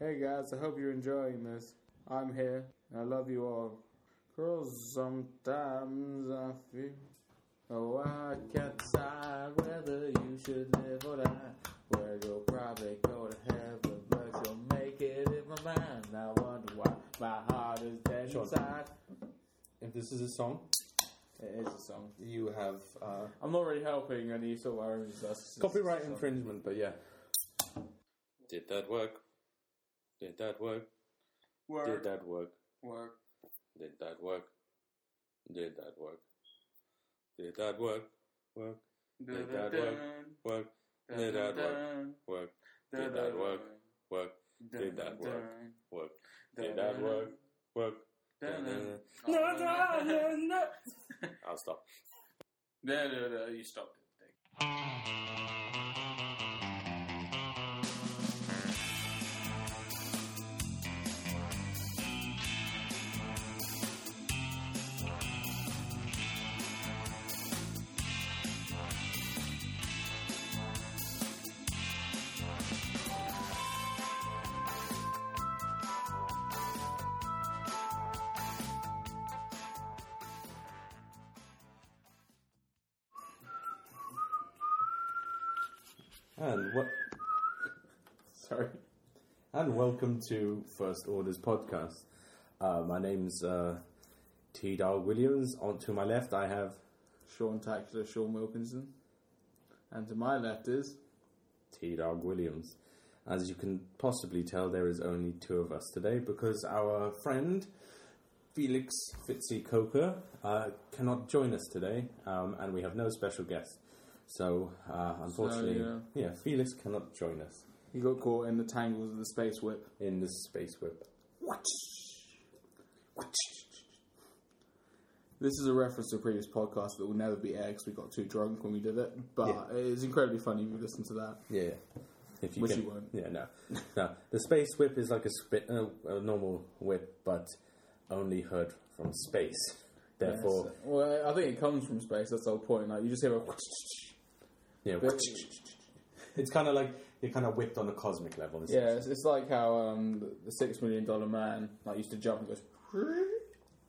Hey guys, I hope you're enjoying this. I'm here. And I love you all. Cause sometimes I feel. Oh, I can't decide whether you should live or die. Well, you'll probably go to heaven, but you'll make it in my mind. I wonder why my heart is dead Sean. inside. If this is a song, It is a song. you have uh, I'm not really helping any sort of ironies. That's copyright infringement, but yeah. Did that work? Did that work? Work, Did that work? work. Did that work? Did that work? Did that work? Work? Did that work? Work? Did that work? Work? Did that work? Work? Did that work? Work? Did that work? Work? No, no, no, no. I'll stop. You stopped it. Welcome to First Orders podcast. Uh, my name's uh, T. Dog Williams. On to my left, I have Sean Taxler, Sean Wilkinson. And to my left is. T. Dog Williams. As you can possibly tell, there is only two of us today because our friend Felix Fitzy Coker uh, cannot join us today, um, and we have no special guest. So, uh, unfortunately, yeah. yeah, Felix cannot join us He got caught in the tangles of the space whip. in the space whip. What? This is a reference to a previous podcast that will never be aired because we got too drunk when we did it. But Yeah. it is incredibly funny if you listen to that. Yeah. If you Which can, you won't. Yeah, no. no. The space whip is like a, spit, uh, a normal whip, but only heard from space. Therefore, Yes. Well, I think it comes from space. That's the whole point. Like you just hear a. yeah, it's kind of like you're kind of whipped on a cosmic level. Yeah, it's, it's like how um, the- the Six Million Dollar Man like used to jump and goes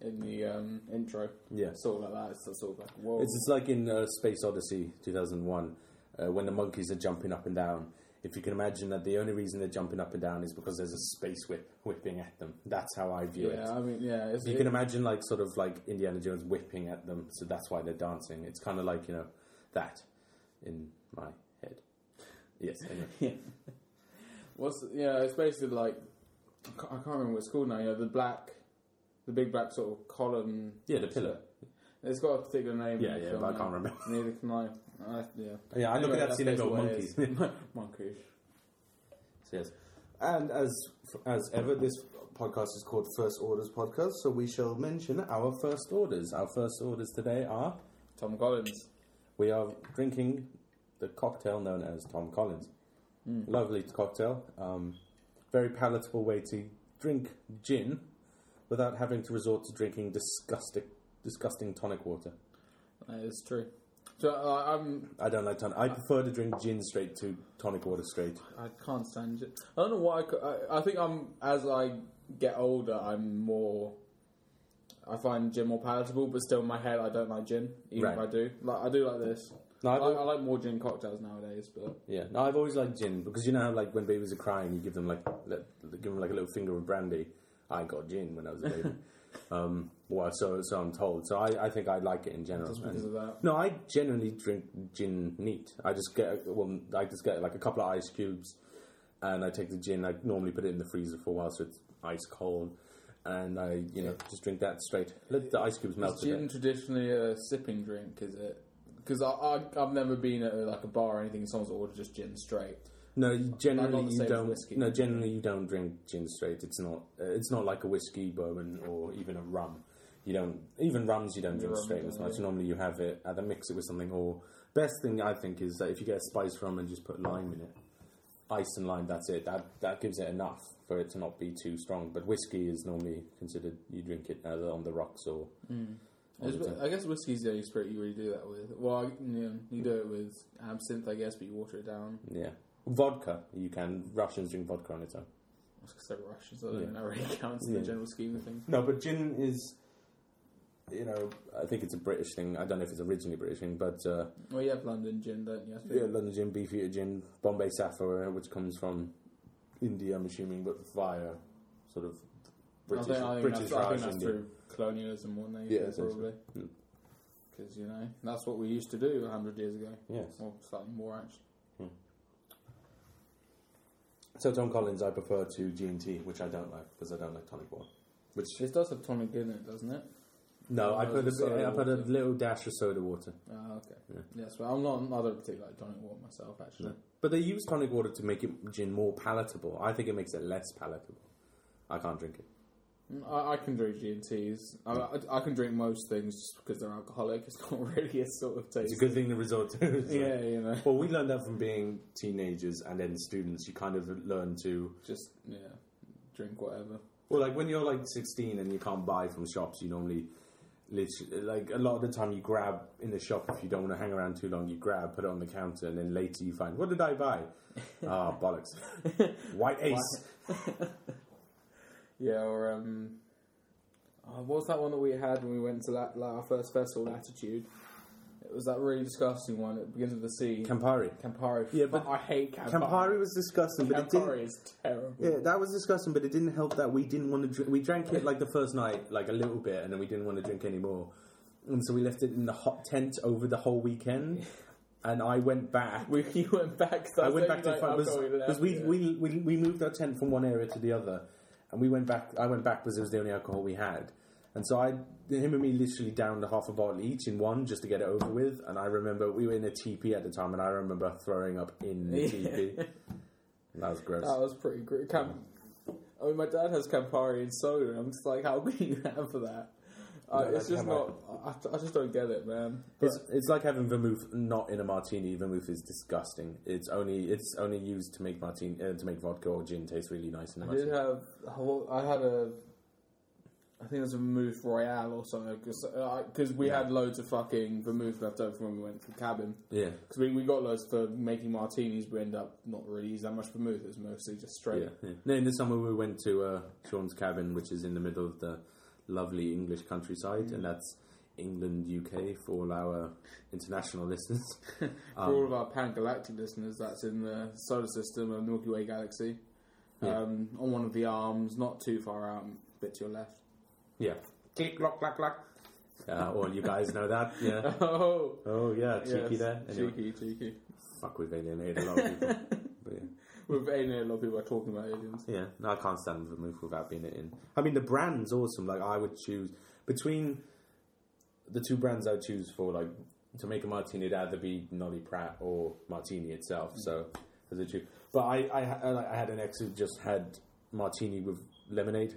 in the um, intro. Yeah. sort of like that. It's sort of like whoa. It's, it's like in uh, Space Odyssey 2001 uh, when the monkeys are jumping up and down. If you can imagine that the only reason they're jumping up and down is because there's a space whip whipping at them. That's how I view it. yeah, it. I mean, yeah. It's, You can imagine like sort of like Indiana Jones whipping at them, so that's why they're dancing. It's kind of like you know that in my. Yes. Anyway. Yeah. What's yeah? It's basically like I can't, I can't remember what it's called now. You know, the black, the big black sort of column. Yeah, the pillar. It's got a particular name. Yeah, yeah, film but I can't remember. Neither can I. I yeah. Yeah, I look at that scene and go, that's basically what it is. monkeys. So, yes. And as as ever, this podcast is called First Orders Podcast, so we shall mention our first orders. Our first orders today are Tom Collins. we are drinking the cocktail known as Tom Collins. Lovely cocktail. Um, very palatable way to drink gin without having to resort to drinking disgusting, disgusting tonic water. That is true. So uh, I'm. I don't like tonic. I prefer to drink gin straight to tonic water straight. I can't stand it. I don't know why. I, I, I think I'm as I get older, I'm more. I find gin more palatable, but still in my head, I don't like gin. Even Right. if I do, like I do like this. No, I, I like more gin cocktails nowadays, but Yeah, no, I've always liked gin because you know how like when babies are crying, you give them like let, give them like a little finger of brandy. I got gin when I was a baby. um, well, so so I'm told. So I, I think I like it in general. just because of that. No, I generally drink gin neat. I just get well, I just get like a couple of ice cubes, and I take the gin. I normally put it in the freezer for a while, so it's ice cold, and I you know just drink that straight. Let the ice cubes melt. Is gin traditionally a sipping drink? Is it? Because I, I I've never been at like a bar or anything. and Someone's ordered just gin straight. No, you generally the you same as don't. whiskey. No, generally you don't drink gin straight. It's not. Uh, it's not like a whiskey, bourbon, or even a rum. You don't even rums. You don't drink rum, straight as yeah. much. Normally you have it either mix it with something, or best thing I think is that if you get a spice rum and just put lime in it, ice and lime. That's it. That that gives it enough for it to not be too strong. But whiskey is normally considered you drink it either on the rocks or. All the It's- I guess whiskey's the only spirit you really do that with. Well, I- yeah, you do it with absinthe, I guess, but you water it down. Yeah, vodka. You can Russians drink vodka on its own. because they're Russians, so I don't Yeah. that really counts in the general scheme of things. No, but gin is, you know, I think it's a British thing. I don't know if it's originally British thing, but uh, Well, you have London gin, don't you? Yeah, London gin, Beefeater gin, Bombay Sapphire, which comes from India, I'm assuming, but via sort of British, I think, I think British that's, I think Raj India. through colonialism more than Yeah, probably. Mm. Because, you know, that's what we used to do a hundred years ago. Yes. Or slightly more, actually. So Tom Collins, I prefer to G and T, which I don't like because I don't like tonic water. Which This does have tonic in it, doesn't it? no, I put a bit, I put a little dash of soda water. Ah, okay. Yeah. Yes, well, I'm not, I don't particularly like tonic water myself, actually. But they use tonic water to make it gin more palatable. I think it makes it less palatable. I can't drink it. Mm, I, I can drink G&Ts. I, I, I can drink most things just because they're alcoholic. It's not really a sort of taste. It's a good thing the resort to. isn't? Yeah, you know. Well, we learned that from being teenagers and then students. You kind of learn to. Just, yeah, drink whatever. Well, like when you're like 16 and you can't buy from shops, you normally. Literally, like a lot of the time, you grab in the shop if you don't want to hang around too long. You grab, put it on the counter, and then later you find, what did I buy? Ah, bollocks! White Ace. Yeah, or, um... Oh, what was that one that we had when we went to la- our first festival, Latitude? It was that really disgusting one. It begins with a C. Campari. Campari. Yeah, but I hate Campari. Campari was disgusting, but it didn't. Campari is terrible. Yeah, that was disgusting, but it didn't help that we didn't want to drink. We drank it like the first night, like a little bit, and then we didn't want to drink anymore. And so we left it in the hot tent over the whole weekend. And I went back. We, you went back. So I went back to like, because out, we, we, we we moved our tent from one area to the other, and we went back. I went back because it was the only alcohol we had, and so I him and me literally downed a half a bottle each in one just to get it over with. And I remember we were in a teepee at the time, and I remember throwing up in the teepee. That was gross. That was pretty great. Cam- I mean, my dad has Campari and soda, and I'm just like, how can you have for that? Uh, No, it's just not. I, I just don't get it, man. It's, it's like having vermouth not in a martini. Vermouth is disgusting. It's only it's only used to make martini uh, to make vodka or gin taste really nice in a I did have. I had a. I think it was a vermouth royale or something because we Yeah. had loads of fucking vermouth left over from when we went to the cabin. Yeah, Because we, we got loads for making martinis, we end up not really using that much vermouth. It was mostly just straight. yeah, yeah. No, in the summer we went to uh, Sean's cabin, which is in the middle of the lovely English countryside, and that's England, UK for all our international listeners. For Um, all of our pan galactic listeners, that's in the solar system of Milky Way galaxy. Yeah. Um, on one of the arms, not too far out, a bit to your left. Yeah, click, clock, clack, clack. Uh, all you guys know that, yeah. Oh, Oh yeah, cheeky yes. there. Anyway, Cheeky, cheeky. fuck, we've alienated a lot of people. but yeah. We've a lot of people are talking about aliens. Yeah, no, I can't stand vermouth without being it in. I mean, the brand's awesome. Like, I would choose between the two brands I would choose for like to make a martini. It'd either be Noilly Prat or Martini itself. So as a choose, but I I, I I had an ex who just had martini with lemonade,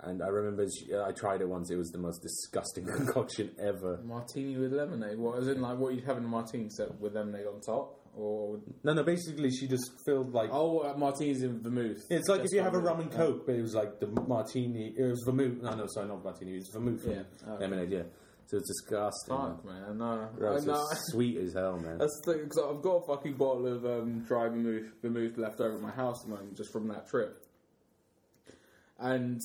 and I remember she, I tried it once. It was the most disgusting concoction ever. Martini with lemonade. What? What is it like? What you'd have in a martini except with lemonade on top, or No, no. Basically, she just filled like. oh, uh, martinis in vermouth. It's like Just if you have a rum and that. coke, but it was like the martini. It was vermouth. No, no, sorry, not martini. It was vermouth Yeah. and Oh. lemonade. Yeah, so it's disgusting. Fuck, man. No, Gross, I know. it's sweet as hell, man. That's the because I've got a fucking bottle of um, dry vermouth, vermouth left over at my house at the moment, just from that trip. And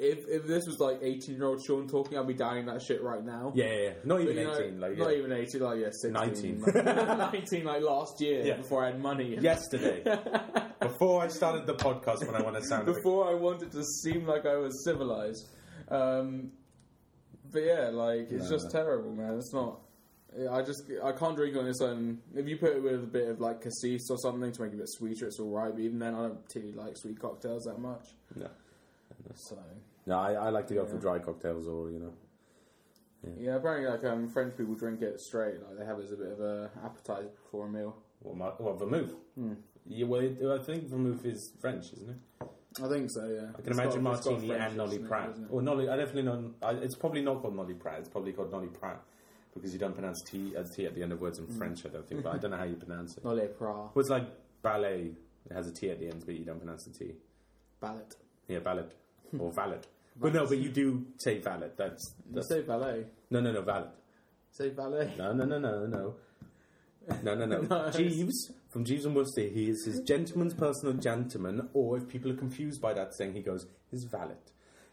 if if this was like eighteen year old Sean talking, I'd be downing that shit right now. yeah, yeah, yeah. Not But, even know, eighteen. Like not yeah. even eighteen, like yeah, 16, 19. 19, like last year Yeah. before I had money. yesterday, before I started the podcast, when I want to sound. like- before I wanted to seem like I was civilized. Um, but yeah, like it's No, just terrible, man. It's not. I just I can't drink on its own. If you put it with a bit of like cassis or something to make it a bit sweeter, it's all right. But even then, I don't particularly like sweet cocktails that much. No. So No, I, I like to go for dry cocktails or you know. yeah, apparently like um, French people drink it straight. Like they have it as a bit of a appetizer before a meal. What, my, what vermouth? Hmm. Yeah, well, it, I think vermouth is French, isn't it? I think so. Yeah, I can imagine Martini and Noilly Prat. Pratt. Or Nolly, I definitely know. I, it's probably not called Noilly Prat. It's probably called Noilly Prat because you don't pronounce T as T at the end of words in French. I don't think, but I don't know how you pronounce it. Noilly Prat. Well, it's like ballet. It has a T at the end, but you don't pronounce the T. Ballet. Yeah, valid or valid. But no, but you do say valid. That's, You that's say ballet. no, no, no, valid. Say ballet. No, no, no, no, no. No, no, no. No. Jeeves from Jeeves and Wooster. He is his gentleman's personal gentleman, or if people are confused by that saying, he goes his valet.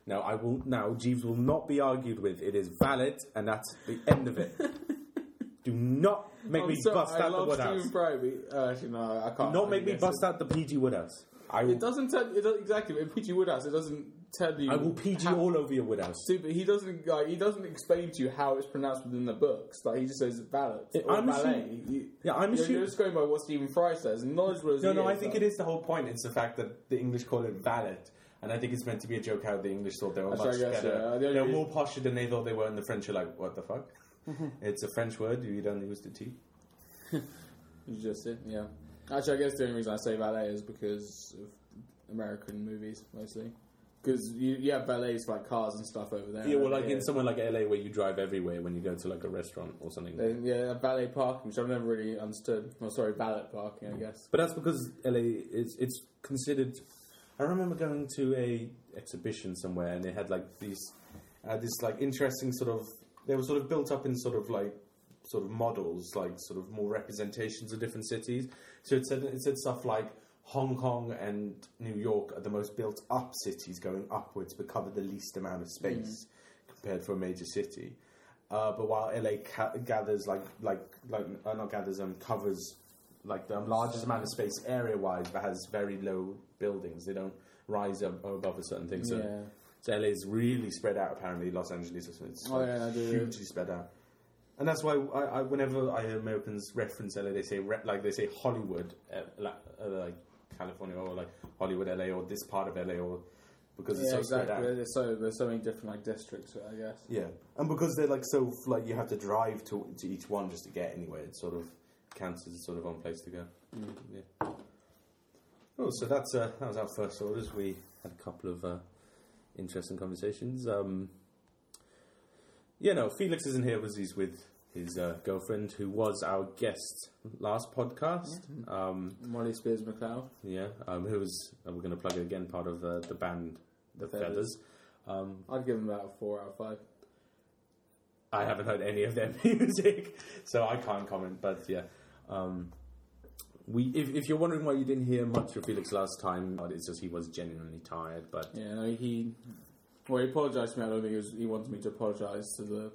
Now I will. Now Jeeves will not be argued with. It is valid, and that's the end of it. Do not make I'm me sorry, bust I out the love Woodhouse. Stephen Fry, but, uh, actually, no, I can't. Do not make me bust out the PG Wodehouse. I will. It doesn't tell. It doesn't, exactly. In PG Wodehouse, it doesn't tell you. I will PG how- all over your Woodhouse. See, but he doesn't like he doesn't explain to you how it's pronounced within the books. Like he just says valet Yeah, or I'm ballet. assuming- You, Yeah, I'm assuming. you're just going by what Stephen Fry says. And knowledge was No, no, I think it is the whole point. It's the fact that the English call it valet. And I think it's meant to be a joke how the English thought they were That's much right, yes, better. yeah. The They were more posher than they thought they were, and the French are like, what the fuck? it's a French word, you don't use the T. You just it, yeah. Actually, I guess the only reason I say valet is because of American movies mostly. Because you, you have valets for like cars and stuff over there. Yeah, well, like in somewhere like LA where you drive everywhere when you go to like a restaurant or something. Then, yeah, valet parking, which I've never really understood. Oh, sorry, valet parking, I guess. But that's because LA is it's considered. I remember going to a exhibition somewhere and they had like these, uh, this like interesting sort of. They were sort of built up in sort of like sort of models, like sort of more representations of different cities. So it said it said stuff like Hong Kong and New York are the most built up cities going upwards, but cover the least amount of space compared to a major city. Uh, but while LA ca- gathers like like like uh, not gathers um covers like the largest amount of space area wise, but has very low buildings. They don't rise up above a certain thing. So, yeah. so LA is really spread out. Apparently, Los Angeles is Oh, like, yeah, hugely spread out. And that's why I, I, whenever I hear Americans reference LA, they say re- like they say Hollywood, uh, uh, like California, or like Hollywood, LA, or this part of LA, or because it's Yeah, so exactly. There's so there's so many different like districts, I guess. Yeah, and because they're like so like you have to drive to to each one just to get anywhere. It sort of as sort of one place to go. Yeah. Oh, so that's uh, that was our first orders. We had a couple of uh, interesting conversations. Um, yeah, no, Felix isn't here because he's with his uh, girlfriend, who was our guest last podcast. Um, Molly Spears McLeod. yeah, um, who was uh, we're going to plug it again, part of uh, the band, the Feathers. Feathers. Um, I'd give him about a four out of five. I haven't heard any of their music, so I can't comment. But yeah, um, we. If, if you're wondering why you didn't hear much of Felix last time, it's just he was genuinely tired. But Yeah, no, he. Well, he apologised to me. I don't think it was, he wanted me to apologise to the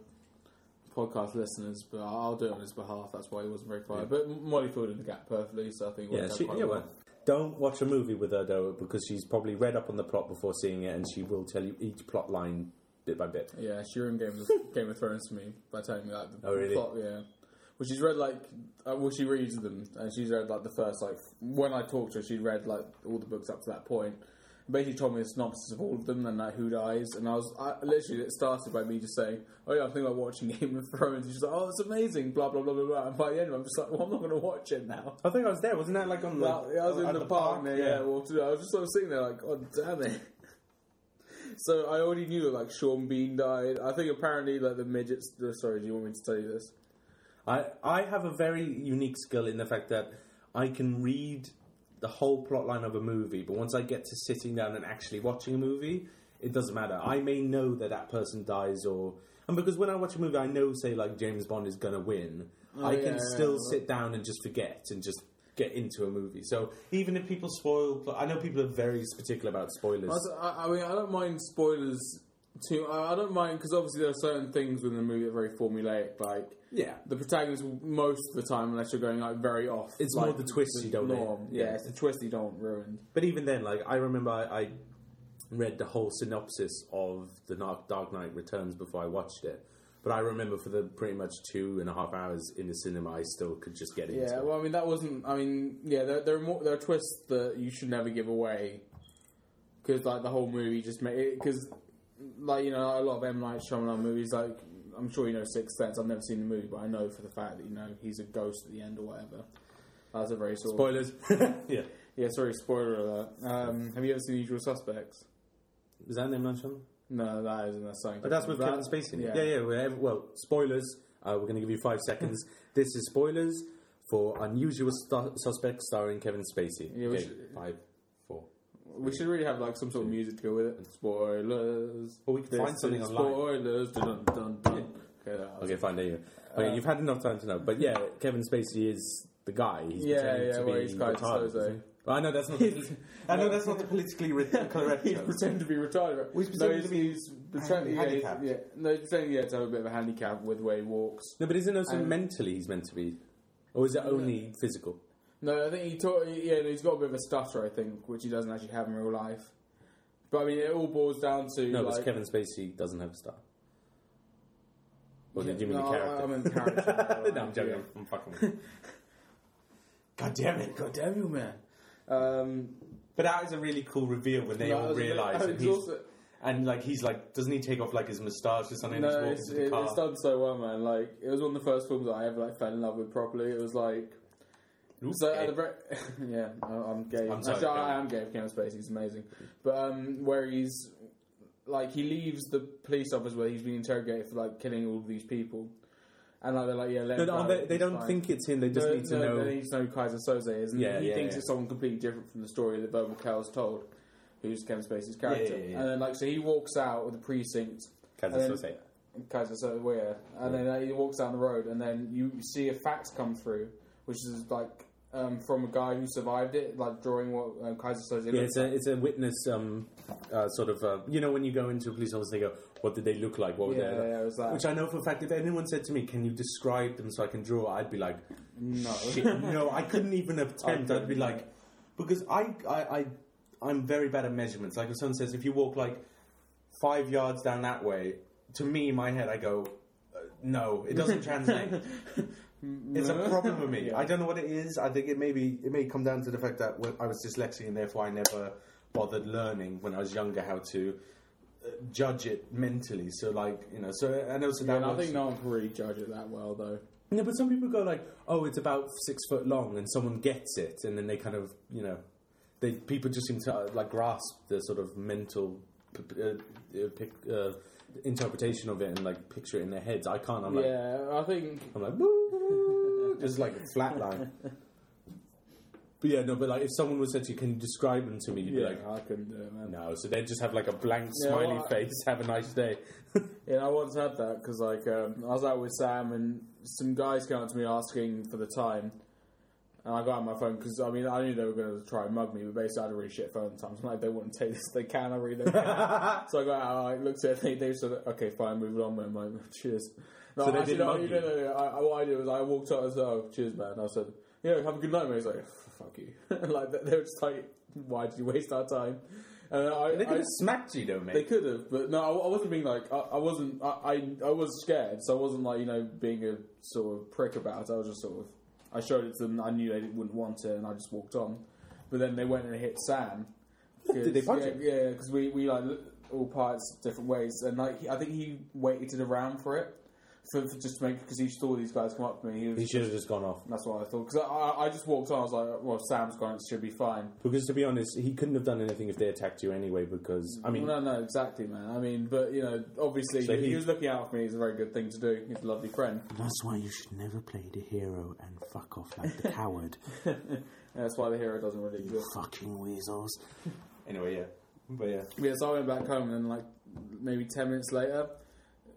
podcast listeners, but I'll do it on his behalf. That's why he wasn't very quiet. But Molly filled in the gap perfectly, so I think yeah, she, quite yeah. well. Well, don't watch a movie with her though, because she's probably read up on the plot before seeing it, and she will tell you each plot line bit by bit. Yeah, she ruined Game of, Game of Thrones for me by telling me like the Oh, really? plot. Yeah, well, she's read like uh, well, she reads them, and she's read like the first like when I talked to her, she'd read like all the books up to that point. Basically, told me the synopsis of all of them and like who dies, and I was I, literally it started by me just saying, "Oh yeah, I'm thinking about watching Game of Thrones." And she's like, "Oh, it's amazing," blah blah blah blah blah. And by the end, I'm just like, "Well, I'm not going to watch it now." I think I was there, wasn't that like on the? Well, yeah, I was in at the, park, there, yeah. Well, I was just sort of sitting there like, oh damn it. so I already knew that like Sean Bean died. I think apparently like the midgets. uh, Sorry, do you want me to tell you this? I, I have a very unique skill in the fact that I can read the whole plot line of a movie, but once I get to sitting down and actually watching a movie, it doesn't matter. I may know that that person dies, or and because when I watch a movie, I know, say, like James Bond is gonna win. Oh, I yeah, can yeah, still yeah. sit down and just forget and just get into a movie. So even if people spoil, I know people are very particular about spoilers. I, I mean, I don't mind spoilers too. I, I don't mind because obviously there are certain things within the movie that are very formulaic, like. yeah, The protagonist, will- most of the time, unless you're going like very off, It's like, more the twists you don't norm. want. Yeah, it's the twist you don't want ruined. But even then, like I remember, I, I read the whole synopsis of the Dark Dark Knight Returns before I watched it. But I remember for the pretty much two and a half hours in the cinema, I still could just get into Yeah, it. well, I mean that wasn't. I mean, yeah, there, there are more, there are twists that you should never give away because like the whole movie just made it because like you know a lot of M Night Shyamalan movies like I'm sure you know Sixth Sense. I've never seen the movie, but I know for the fact that you know he's a ghost at the end or whatever. That's a very sort Spoilers. yeah. yeah. Sorry, spoiler alert. Um, have you ever seen Usual Suspects? Is that name mentioned? No, that isn't. That's something. But that's with. Kevin Spacey. Yeah. Yeah, yeah. yeah well, spoilers. Uh, we're going to give you five seconds. this is spoilers for Unusual Stu- Suspects starring Kevin Spacey. Yeah, okay, five. We should really have like some sort of music to go with it. And spoilers. Or we could find something. Spoilers. Dun, dun, dun. Okay, Okay, fine. There you go. Okay, uh, you've had enough time to know. But yeah, Kevin Spacey is the guy. He's Yeah, yeah, to where be he's quite retarded, so-so. isn't he? Well, I know that's not. The, I know that's not the politically correct. He's joke. pretending to be retarded. Well, he's no, he's, to be he's pretending, yeah, handicapped. yeah, no, he's pretending yeah, to have a bit of a handicap with the way he walks. No, but isn't it also And- mentally he's meant to be, or is it only physical? No, I think he taught. Yeah, he's got a bit of a stutter, I think, which he doesn't actually have in real life. But I mean, it all boils down to No, because like, Kevin Spacey doesn't have a stutter. Or did you mean no, the character? I, the character. no, I'm joking. I'm fucking. God damn it! God damn you, man. Um, But that is a really cool reveal when they no, all was a bit- realise he's also- and like he's like doesn't he take off like his moustache or something? and No, it's, it, car. it's done so well, man. Like it was one of the first films that I ever like fell in love with properly. It was like Ooh, so at the very yeah, I'm gay. I'm sorry, Actually, I am gay. Kevin Spacey, he's amazing. But um, where he's like he leaves the police office where he's been interrogated for like killing all these people, and like they're like yeah, let No, him no, go, they, they it's don't fine. think it's him. They just no, need to no, know. They need to know who Keyser Söze is, and Yeah, he yeah, thinks yeah. it's someone completely different from the story that Verbal Kel's told, who's Kevin Spacey's character. yeah, yeah. And then like so he walks out of the precinct Kaiser and then- Soze. Kaiser so where, and then uh, he walks down the road, and then you see a fax come through, which is like um, from a guy who survived it, like drawing what um, Keyser Söze Yeah, it's a it's a witness um, uh, sort of uh, you know when you go into a police office they go what did they look like? What were Yeah, they yeah, it was that. which I know for a fact if anyone said to me can you describe them so I can draw? I'd be like No. shit no I couldn't even attempt. I'd be like because I, I I I'm very bad at measurements. Like if someone says if you walk like five yards down that way to me in my head I go uh, no it doesn't translate It's a problem with me. Yeah. I don't know what it is. I think it may be, it may come down to the fact that when I was dyslexic and therefore I never bothered learning when I was younger how to uh, judge it mentally. So like you know, so and also Yeah, that and I think no one can really judge it that well, though. no, but some people go like, oh, it's about six foot long, and someone gets it, and then they kind of you know, they people just seem to uh, like grasp the sort of mental. p- p- Uh, uh, pic, uh, interpretation of it and like picture it in their heads. I can't. I'm like, yeah, I think I'm like, "Woo," just like a flat line. But yeah, no, but like if someone was said to you, can you describe them to me? You'd yeah, be like, I couldn't do it, man. no. So they'd just have like a blank Yeah, smiley well, face. Have a nice day. Yeah, I once had that because like um, I was out with Sam and some guys came up to me asking for the time, and I got out my phone because I mean I knew they were going to try and mug me, but basically I had a really shit phone at the time. So I'm like they wouldn't take this, they can, I really don't. care. so I got out, I looked at it, they, they said okay, fine, move on. Man. I'm like cheers. No, So they actually, didn't no, mug no, you? no, no, I, I- what I did was I walked and said, "Oh, cheers, man." I said, "Yeah, have a good night, mate." He's like, "Fuck you." like they were just like, "Why did you waste our time?" And I, They could have smacked you though, mate. they could have, but no, I, I wasn't being like I, I wasn't. I, I I was scared, so I wasn't like you know being a sort of prick about it. I was just sort of. I showed it to them. I knew they wouldn't want it, and I just walked on. But then they went and hit Sam. Did they punch yeah, him? Yeah, because we we like all parts different ways, and like he- I think he waited around for it, for, for just to make because he saw these guys come up to me. He was. He should have just gone off. that's what I thought. Because I, I just walked on. I was like, well, Sam's gone. It should be fine. Because to be honest, he couldn't have done anything if they attacked you anyway. Because I mean, no, no, exactly, man. I mean, but you know, obviously, So he, he- was looking out for me. It's a very good thing to do. He's a lovely friend. That's why you should never play the hero and fuck off like the coward. And that's why the hero doesn't really exist. Fucking weasels. anyway, yeah, but yeah. Yeah, so I went back home, and then like maybe ten minutes later,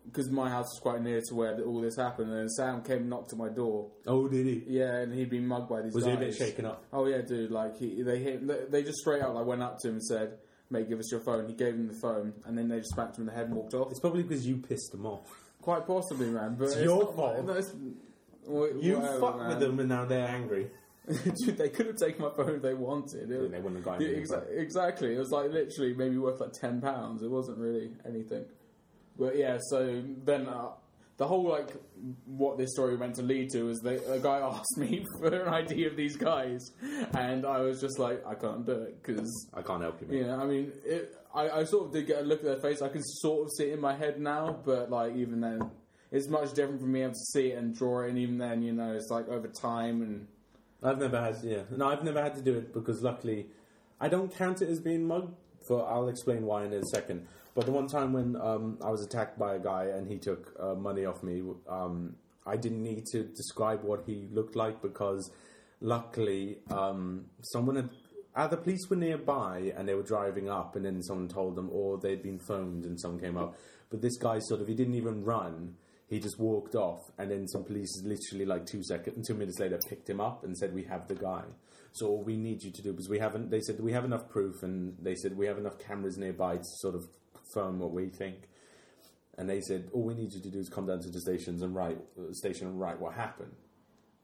because my house was quite near to where all this happened, and then Sam came and knocked at my door. Oh, did he? Yeah, and he'd been mugged by these guys. Was guys. he a bit shaken up? Oh yeah, dude. Like he, they hit, they- they just straight out like went up to him and said, "Mate, give us your phone." He gave him the phone, and then they just smacked him in the head and walked off. It's probably because you pissed them off. Quite possibly, man. But It's it's your not- fault. no, it's- wh- You fucked man. with them, and now they're angry. Dude, they could have taken my phone if they wanted. It, They wouldn't have got Yeah, anything. exa- exactly. It was like literally maybe worth like ten pounds. It wasn't really anything. But yeah, so then uh, the whole like what this story meant to lead to is that a guy asked me for an ID of these guys, and I was just like, I can't do it because I can't help you, know, I mean, it, I, I sort of did get a look at their face. I can sort of see it in my head now, but like even then, it's much different from me able to see it and draw it. And even then, you know, it's like over time and. I've never had, yeah, no, I've never had to do it because luckily, I don't count it as being mugged. For I'll explain why in a second. But the one time when um, I was attacked by a guy and he took uh, money off me, um, I didn't need to describe what he looked like because luckily um, someone had. Either police were nearby and they were driving up, and then someone told them, or they'd been phoned and someone came up. But this guy sort of, he didn't even run. he just walked off, and then some police literally like two seconds, two minutes later, picked him up and said, "We have the guy." So all we need you to do because we haven't. They said we have enough proof, and they said we have enough cameras nearby to sort of confirm what we think. And they said all we need you to do is come down to the stations and write station and write what happened,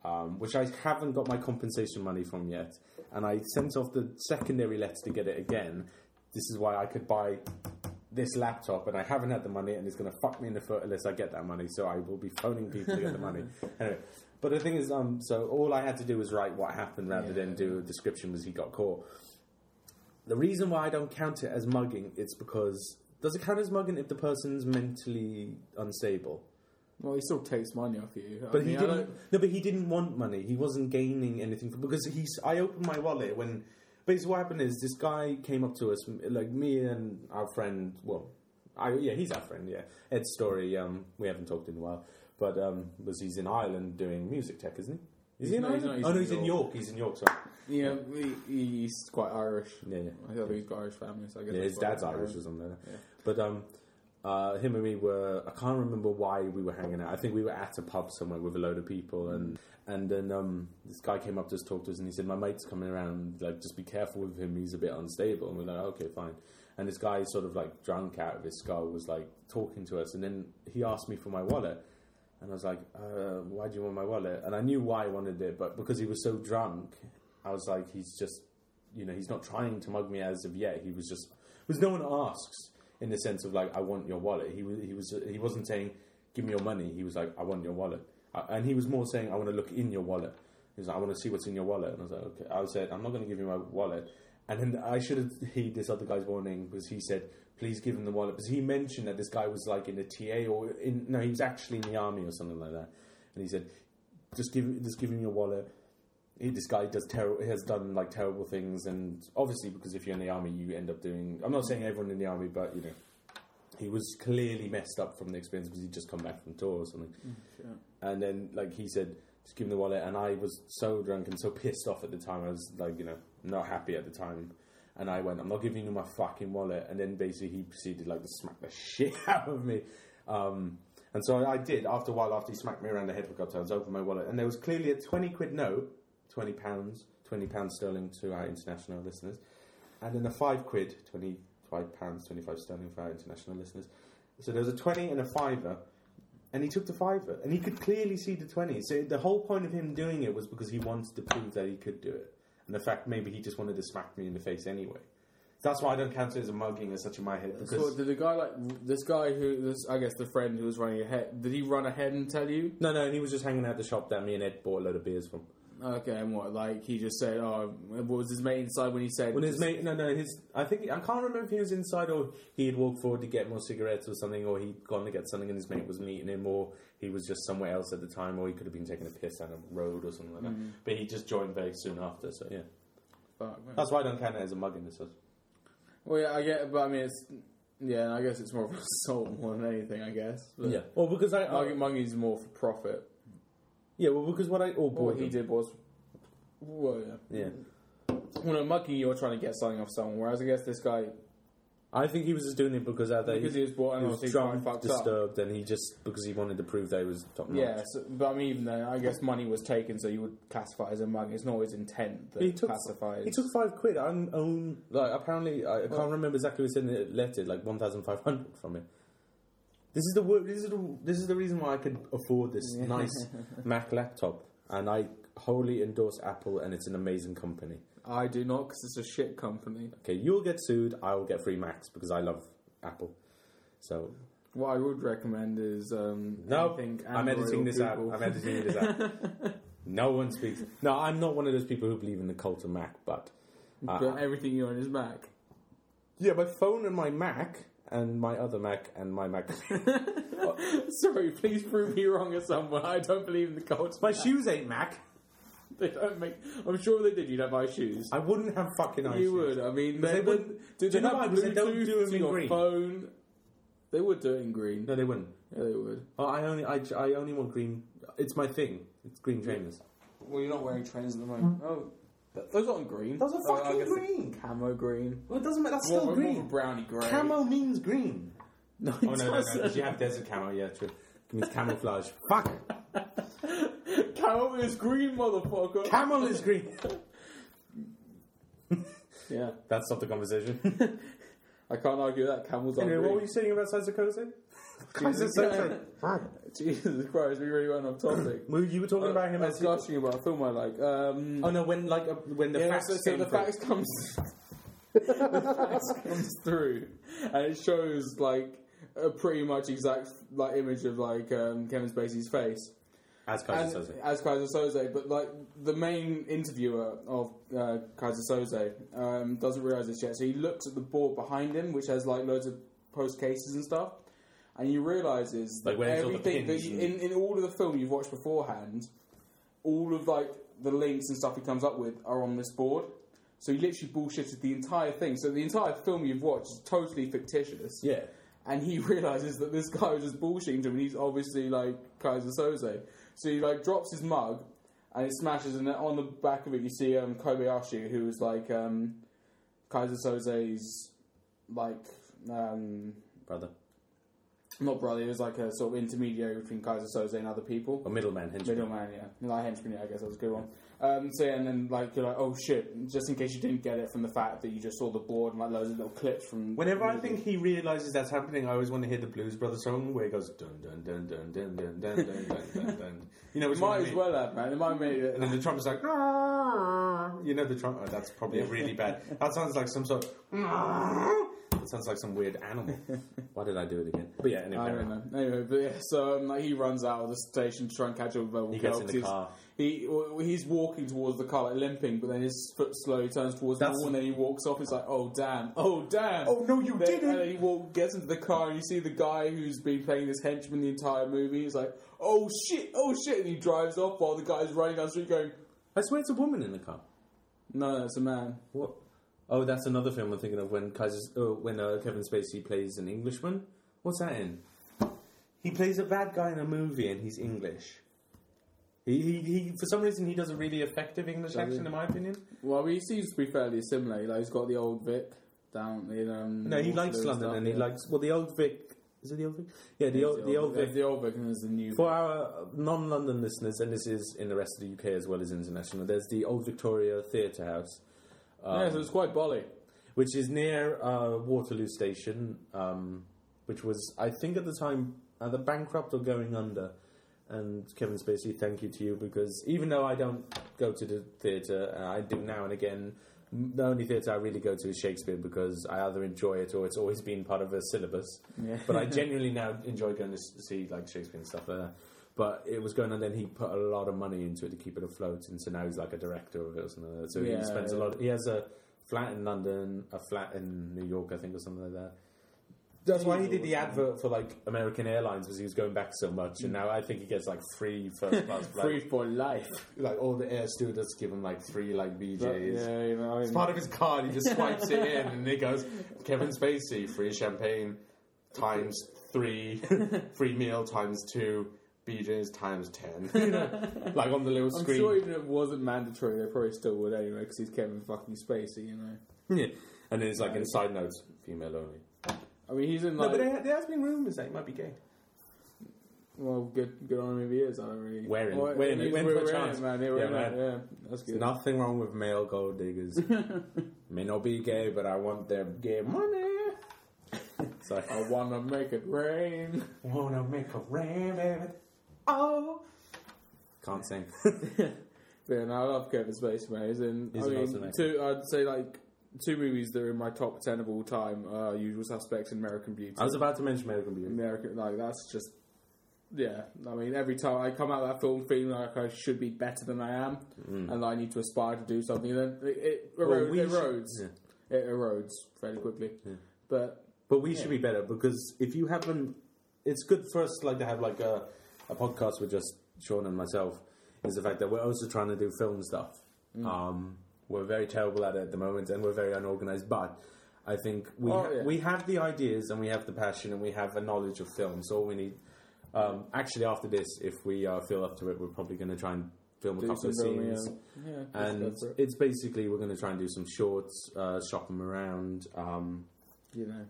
um, which I haven't got my compensation money from yet. And I sent off the secondary letter to get it again. This is why I could buy this laptop, and I haven't had the money, and it's going to fuck me in the foot unless I get that money. So I will be phoning people to get the money. Anyway, but the thing is, um, so all I had to do was write what happened rather than do a description was he got caught. The reason why I don't count it as mugging it's because does it count as mugging if the person's mentally unstable? Well, he still takes money off you. I But he mean, I didn't. don't- No, but he didn't want money. He wasn't gaining anything from, because he's. I opened my wallet when. Basically, what happened is this guy came up to us, like me and our friend. Well, I yeah, he's our friend. Yeah, Ed Story. Um, we haven't talked in a while, but um, was he's in Ireland doing music tech, isn't he? Is he in No, he's Ireland? not, he's oh no, in he's in York. York. He's in York. Sorry. Yeah, he, he's quite Irish. Yeah, yeah. I think he's got Irish family, so I guess Yeah, his that's dad's Irish or something. Like that. But um, uh, him and me were. I can't remember why we were hanging out. I think we were at a pub somewhere with a load of people, and and then um, this guy came up to us, talked to us, and he said, "My mate's coming around. Like, just be careful with him. He's a bit unstable." And we're like, "Okay, fine." And this guy, sort of like drunk out of his skull, was like talking to us, and then he asked me for my wallet. And I was like, uh, why do you want my wallet? And I knew why I wanted it, but because he was so drunk, I was like, he's just, you know, he's not trying to mug me as of yet. He was just, because no one asks in the sense of like, I want your wallet. He was, he was, he wasn't saying, give me your money. He was like, I want your wallet. And he was more saying, I want to look in your wallet. He was like, I want to see what's in your wallet. And I was like, okay. I said, I'm not going to give you my wallet. And then I should have heed this other guy's warning because he said, please give him the wallet. Because he mentioned that this guy was like in a TA or in, no, he was actually in the army or something like that. And he said, just give, just give him your wallet. He, this guy does ter- has done like terrible things, and obviously because if you're in the army, you end up doing. I'm not saying everyone in the army, but you know, he was clearly messed up from the experience because he'd just come back from tour or something. Sure. And then, like he said, just give him the wallet. And I was so drunk and so pissed off at the time. I was like, you know, not happy at the time. And I went, I'm not giving you my fucking wallet. And then basically he proceeded like to smack the shit out of me. Um, and so I did. After a while, after he smacked me around the head for a couple times, I opened my wallet, and there was clearly a twenty quid note, twenty pounds, twenty pounds sterling to our international listeners, and then a five quid, twenty five pounds, twenty five sterling for our international listeners. So there was a twenty and a fiver, and he took the fiver, and he could clearly see the twenty. So the whole point of him doing it was because he wanted to prove that he could do it, and the fact maybe he just wanted to smack me in the face anyway. That's why I don't count it as a mugging as such in my head because So did the guy like this guy who this I guess the friend who was running ahead? Did he run ahead and tell you? no, no, he was just hanging out the shop that me and Ed bought a load of beers from. Okay, and what like he just said? Oh, what was his mate inside when he said? When his mate, no, no, his, I think I can't remember if he was inside or he had walked forward to get more cigarettes or something, or he'd gone to get something and his mate was meeting him, or he was just somewhere else at the time, or he could have been taking a piss down a road or something like that. Mm-hmm. But he just joined very soon after, so yeah, Fuck, that's why I don't count it as a mugging. This was. Well, yeah, I get, but I mean, it's yeah, I guess it's more of a assault more than anything. I guess. But Yeah, well, because I, I Mugging, mugging's more for profit. Yeah, well, because what I oh What boy, he did was, well, yeah. yeah, Well, no, mugging, you're trying to get something off someone, whereas I guess this guy, I think he was just doing it because either because he was brought he was drunk, fucked up. disturbed, and he just because he wanted to prove that he was top notch. Yeah, so, but I mean, even then, I guess money was taken, so you would classify as a mug. It's not his intent that He took- classifies. He took five quid. I own, own like apparently I, I can't Well- remember exactly what's in the letter. Like one thousand five hundred from it. This is the this is the this is the reason why I could afford this nice Mac laptop, and I wholly endorse Apple, and it's an amazing company. I do not, because it's a shit company. Okay, you'll get sued. I will get free Macs because I love Apple. So What I would recommend is um, no, anything I'm Android editing or this out. Google. I'm editing this out. no one speaks. No, I'm not one of those people who believe in the cult of Mac, but. uh, but everything you own is Mac. Yeah, my phone and my Mac and my other Mac and my Mac. Sorry, please prove me wrong or some point. I don't believe in the cult. my shoes ain't Mac. They don't make. I'm sure they did. You'd have buy shoes. I wouldn't have fucking ice. you would. I mean, they, they would. wouldn't- Do do they you know have why? Because they don't do them to in your green. phone? They would do it in green. No, they wouldn't. Yeah, they would. Oh, I only, I, I only want green. It's my thing. It's green trainers. Well, you're not wearing trainers at the moment. Oh, th- those aren't green. Those are I fucking guess the green. Camo green. Well, it doesn't matter. That's still more of a green. brownie grey. Camo means green. No, Oh no, no, no. doesn't. Because you have desert camo. Yeah, true. means camouflage. Fuck! Camel is green, motherfucker. Camel is green. yeah, That stopped the conversation. I can't argue that. Camels are anyway, green. what were you saying about Saizakose? Jesus Jesus Christ, we really went off topic. Well, you were talking about him I as was gushing about a film I like. Um, Oh no, when like uh, when the yeah, facts so, so came the through. facts comes, the facts comes through, and it shows like a pretty much exact like image of like um, Kevin Spacey's face. as and, Kaiser says it. as Keyser Söze, but like the main interviewer of uh, Keyser Söze um, doesn't realize this yet. So he looks at the board behind him, which has like loads of post cases and stuff, and he realizes Like that where it's all the everything that pins you, and- in in all of the film you've watched beforehand, all of like the links and stuff he comes up with are on this board. So he literally bullshitted the entire thing. So the entire film you've watched is totally fictitious Yeah. and he realizes that this guy was just bullshitting him, and he's obviously like Keyser Söze. So he like drops his mug, and it smashes, and on the back of it you see um, Kobayashi, who was like um, Keyser Söze's like um, Brother. Not brother. He was like a sort of intermediary between Keyser Söze and other people. A middleman, henchman. Middleman, yeah, like henchman. Yeah, I guess that was a good one. Um, so yeah, and then like you're like, oh shit! Just in case you didn't get it from the fact that you just saw the board and like loads of little clips from. Whenever I think he realizes that's happening, I always want to hear the Blues Brothers song where it goes dun dun dun dun dun dun dun dun dun dun dun. You know which might as mean? well have man. It might made it. And then the trumpet's like, "Ah." you know the trumpet. Oh, that's probably really bad. That sounds like some sort. Of, It sounds like some weird animal. Why did I do it again? But yeah, anyway. I don't know. Anyway, but yeah, so um, like he runs out of the station to try and catch up with Velvet He gets in the car. He well, he's walking towards the car, like limping, but then his foot slowly turns towards the That's- wall, and then he walks off. It's like, oh damn, oh damn. Oh, no, you Then- didn't. And then he walk, gets into the car, and you see the guy who's been playing this henchman the entire movie. He's like, oh shit, oh shit, and he drives off while the guy's running down the street going, I swear it's a woman in the car. no, no, it's a man. What? Oh, that's another film I'm thinking of when Kaiser's, oh, when uh, Kevin Spacey plays an Englishman. What's that in? He plays a bad guy in a movie and he's English. He, he, he for some reason he does a really effective English Does he? accent, in my opinion. Well, he seems to be fairly similar. Like he's got the old Vic down in um. No, he Waterloo likes and London stuff, and he yeah. likes well the old Vic. Is it the old Vic? Yeah, the old the old Vic. the old Vic, and there's the new. For our non-London listeners, and this is in the rest of the UK as well as international, there's the Old Victoria Theatre House. Um, yeah, so it's quite bolly. which is near uh, Waterloo Station, um, which was, I think, at the time either bankrupt or going under. And Kevin Spacey, thank you to you because even though I don't go to the theatre, uh, I do now and again. The only theatre I really go to is Shakespeare because I either enjoy it or it's always been part of a syllabus. Yeah. But I genuinely now enjoy going to see like Shakespeare and stuff like that. But it was going on. Then he put a lot of money into it to keep it afloat, and so now he's like a director of it or something like that. So Yeah, he spends a yeah. lot. He has a flat in London, a flat in New York, I think, or something like that. That's why he did the advert for like American Airlines because he was going back so much, and now I think he gets like free first class Free for life. Like all the air stewardess give him like free like BJ's. yeah, you know. I It's part of his card. He just swipes it in, and it goes Kevin Spacey free champagne times three, free meal times two, BJ's times ten. You know, like on the little screen. I'm screen. sure even if it wasn't mandatory, they probably still would anyway, because he's Kevin fucking Spacey, you know. Yeah, and then it's like in side notes, female only. I mean, he's in No, like. but there, there has been rumours that he might be gay. well, good, good on him if he is. I don't really. Wearing- Well, wearing it, he's- when we're for a chance. it, man. Yeah, Yeah, we're in man. it, yeah, that's There's good. nothing wrong with male gold diggers. May not be gay, but I want their gay money. Sorry. I wanna make it rain. Wanna make a rain, baby. Oh. Can't sing. Yeah, no, I love Kevin Spacey, man. He's I mean, two, I'd say like two movies that are in my top ten of all time: uh, Usual Suspects and American Beauty. I was about to mention American Beauty. American, like that's just. Yeah, I mean, every time I come out of that film feeling like I should be better than I am, and I need to aspire to do something, then it, it, Well, we it should- erodes. yeah. It erodes fairly quickly. But But we should be better because if you haven't, it's good for us like to have like a, a podcast with just Sean and myself. Is the fact that we're also trying to do film stuff. Um, we're very terrible at it at the moment, and we're very unorganized. But I think we Oh, ha- yeah. we have the ideas and we have the passion and we have a knowledge of film. So all we need. Um, actually, after this, if we uh, feel up to it, we're probably going to try and film a couple of scenes. Yeah, And it. it's basically we're going to try and do some shorts, uh, shop them around. Um, you know,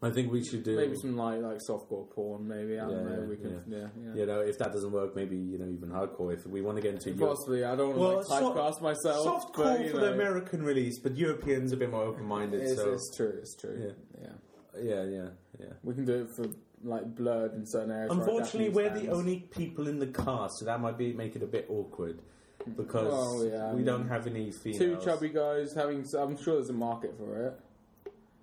I think we should do. Maybe some like like softcore porn. Maybe I don't Yeah, know. yeah, we can. Yeah, yeah. you know, if that doesn't work, maybe you know even hardcore. If we want to get into Europe. Possibly. I don't want to Well, like, soft- typecast myself. soft but, core you for the American release, but Europeans are a bit more open minded. It's, So it's true. It's true. Yeah. yeah. yeah, yeah, yeah. We can do it for like blurred in certain areas. Unfortunately, we're the only people in the cast, so that might be make it a bit awkward because Well, yeah, I we mean, don't have any females. two chubby guys having. I'm sure there's a market for it.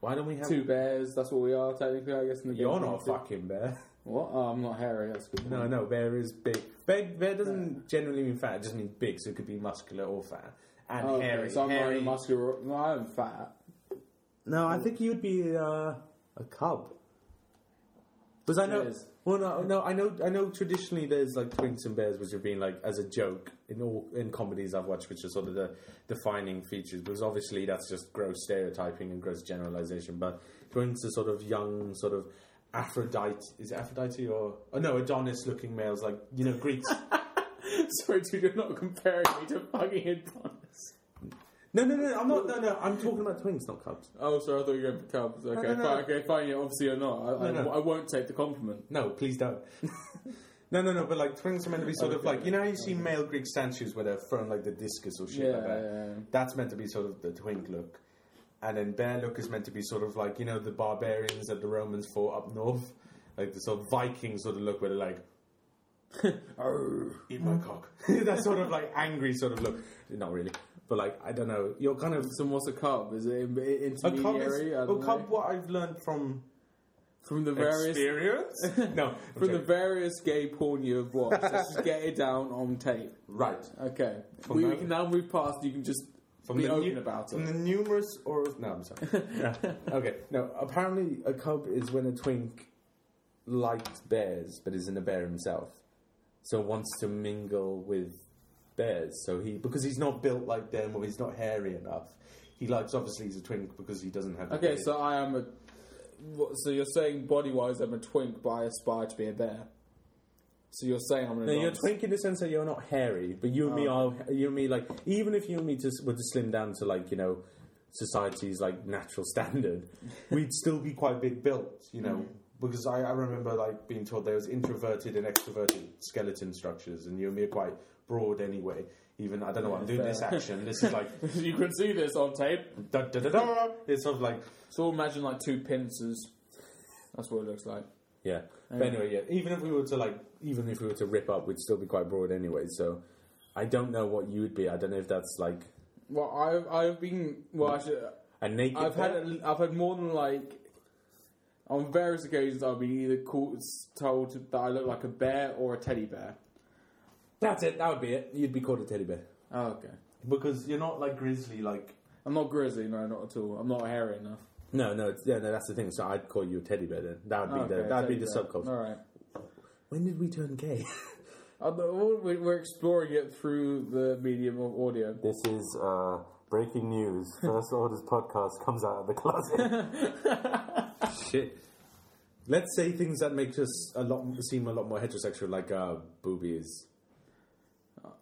Why don't we have Two bears. That's what we are technically. I guess. In the You're not a fucking bear. What? Oh, I'm not hairy. That's good. No, no, bear is big. Bear, bear doesn't generally mean fat; it just means big, so it could be muscular or fat. And Oh, okay, hairy. So I'm not hairy. muscular. No, I'm fat. no, I think you'd be uh, a cub. Because I know, Yes. Well, no, no, I know, I know. Traditionally, there's like twinks and bears, which have been like as a joke in all in comedies I've watched, which are sort of the defining features. Because obviously, that's just gross stereotyping and gross generalization. But twinks are sort of young, sort of Aphrodite. Is it Aphrodite or oh no, Adonis-looking males, like you know Greeks. Sorry, dude, you're not comparing me to fucking Adonis. No, no, no, I'm not. No, no, I'm talking about twins, not cubs. Oh, sorry, I thought you were going for Cubs. Okay, no, no. fine. Okay, fine. Yeah, obviously you're not. I, No, I, no. I won't take the compliment. No, please don't. no, no, no. But like twins are meant to be sort of like you know how you see male Greek statues where they're throwing like the discus or shit Yeah, like that. yeah, yeah. That's meant to be sort of the twink look, and then bear look is meant to be sort of like you know the barbarians that the Romans fought up north, like the sort of Viking sort of look where they're like. Oh. Eat my cock. that sort of like angry sort of look. Not really, but like I don't know. You're kind of So what's a cub? Is it in- a cub. Is, intermediary? Don't cub. What I've learned from From the various experience. no, from the various gay porn you have watched. let's just get it down on tape. right. Okay. From we, we can now move past. You can just From be the open nu- about From it. the numerous or no, I'm sorry. okay, no. Apparently, a cub is when a twink likes bears, but isn't a bear himself, so wants to mingle with bears. So he because he's not built like them or he's not hairy enough. He likes obviously he's a twink because he doesn't have. Okay, so I am a. So you're saying body wise I'm a twink, but I aspire to be a bear. So you're saying I'm an No, you're a twink in the sense that you're not hairy, but you and me Oh. are. You and me, like, even if you and me just were to slim down to like you know society's like natural standard, we'd still be quite big built, you know. Mm-hmm. Because I, I remember like being told there was introverted and extroverted skeleton structures, and you and me are quite broad anyway. Even I don't know what I'm doing this action. This is like you can see this on tape. da, da, da, da. It's sort of like So imagine like two pincers. That's what it looks like. yeah. But anyway, yeah. Even if we were to like, even if we were to rip up, we'd still be quite broad anyway. So I don't know what you would be. I don't know if that's like Well, I've I've been well. Actually, a naked. I've had a, I've had more than like on various occasions I've been either called told that I look like a bear or a teddy bear. That's it. That would be it. You'd be called a teddy bear Oh, okay. because you're not like grizzly. Like I'm not grizzly, no, not at all. I'm not hairy enough. no, no, it's, yeah, no. That's the thing. So I'd call you a teddy bear. Then that would be the Okay, that would be the subculture. All right. When did we turn gay? Uh, we- We're exploring it through the medium of audio. this is uh, breaking news. First Orders podcast comes out of the closet. Shit. Let's say things that make us a lot seem a lot more heterosexual, like uh, boobies.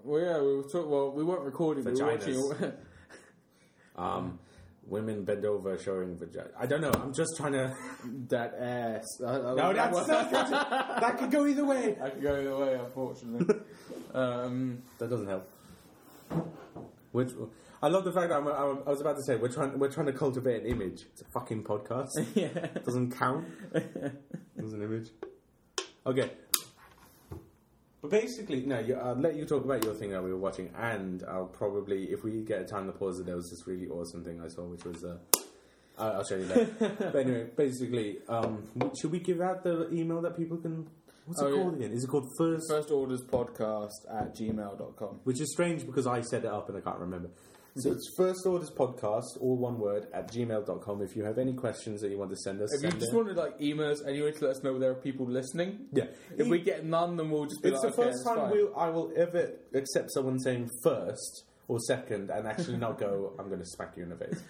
Well, yeah, we were talk- well, we weren't recording. We were Vaginas. watching. Um, women bend over showing vagina. I don't know. I'm just trying to. that ass. I, I No, like that's, that that's, that could go either way. I could go either way, unfortunately. um, That doesn't help. Which I love the fact that I'm, I'm, I was about to say we're trying we're trying to cultivate an image. It's a fucking podcast. yeah. doesn't count as an image. Okay. But basically, no. You, I'll let you talk about your thing that we were watching, and I'll probably, if we get a time to pause it, there was this really awesome thing I saw, which was. Uh, I'll I'll show you that. but anyway, basically, um, should we give out the email that people can? What's it Oh, yeah. called again? Is it called First First orders podcast at gmail.com. which is strange because I set it up and I can't remember. So it's First Orders Podcast, all one word, at gmail.com. If you have any questions that you want to send us, If you send just it. wanted like email us anyway to let us know there are people listening. Yeah. If we get none, then we'll just be It's like, the okay, first time fine. I will ever accept someone saying first or second and actually not go, I'm going to smack you in the face.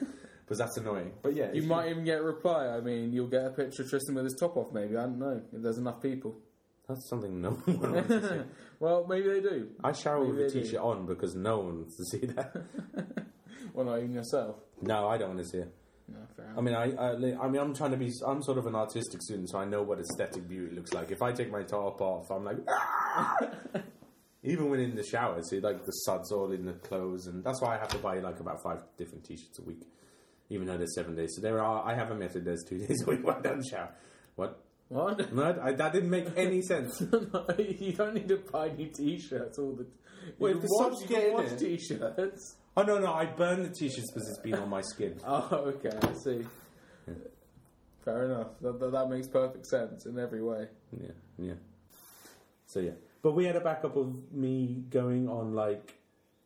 Because that's annoying. But yeah. You if might even get a reply. I mean, you'll get a picture of Tristan with his top off, maybe. I don't know if there's enough people. That's something no one wants to see. well, maybe they do. I shower with Maybe a they do. t-shirt on because no one wants to see that. Well, not even yourself. no, I don't want to see it. No, fair I mean, I, I, I mean, I'm trying to be. I'm sort of an artistic student, so I know what aesthetic beauty looks like. If I take my top off, I'm like, "Ah!" even when in the shower, see, like the suds all in the clothes, and that's why I have to buy like about five different t-shirts a week, even though there's seven days. So there are. I have a method. There's two days a week where I don't shower. What? What? No, I, that didn't make any sense. No, you don't need to buy new t-shirts all the. If the can suds wash, you get can in wash it- t-shirts. Oh no, no, I burn the t-shirts because it's been on my skin. Oh, okay, I see. Fair enough. That, that, that makes perfect sense in every way. Yeah, yeah. So yeah, but we had a backup of me going on like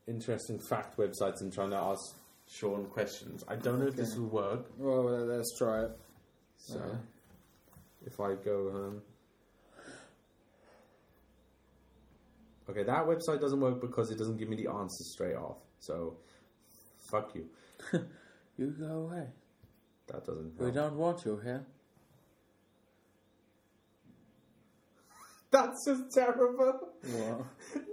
interesting fact websites and trying to ask Sean questions. I don't know if this will work. Well, let's try it. So Uh, if I go, um, okay, that website doesn't work because it doesn't give me the answers straight off. So fuck you. you go away. That doesn't. We don't want you here. That's just terrible. What?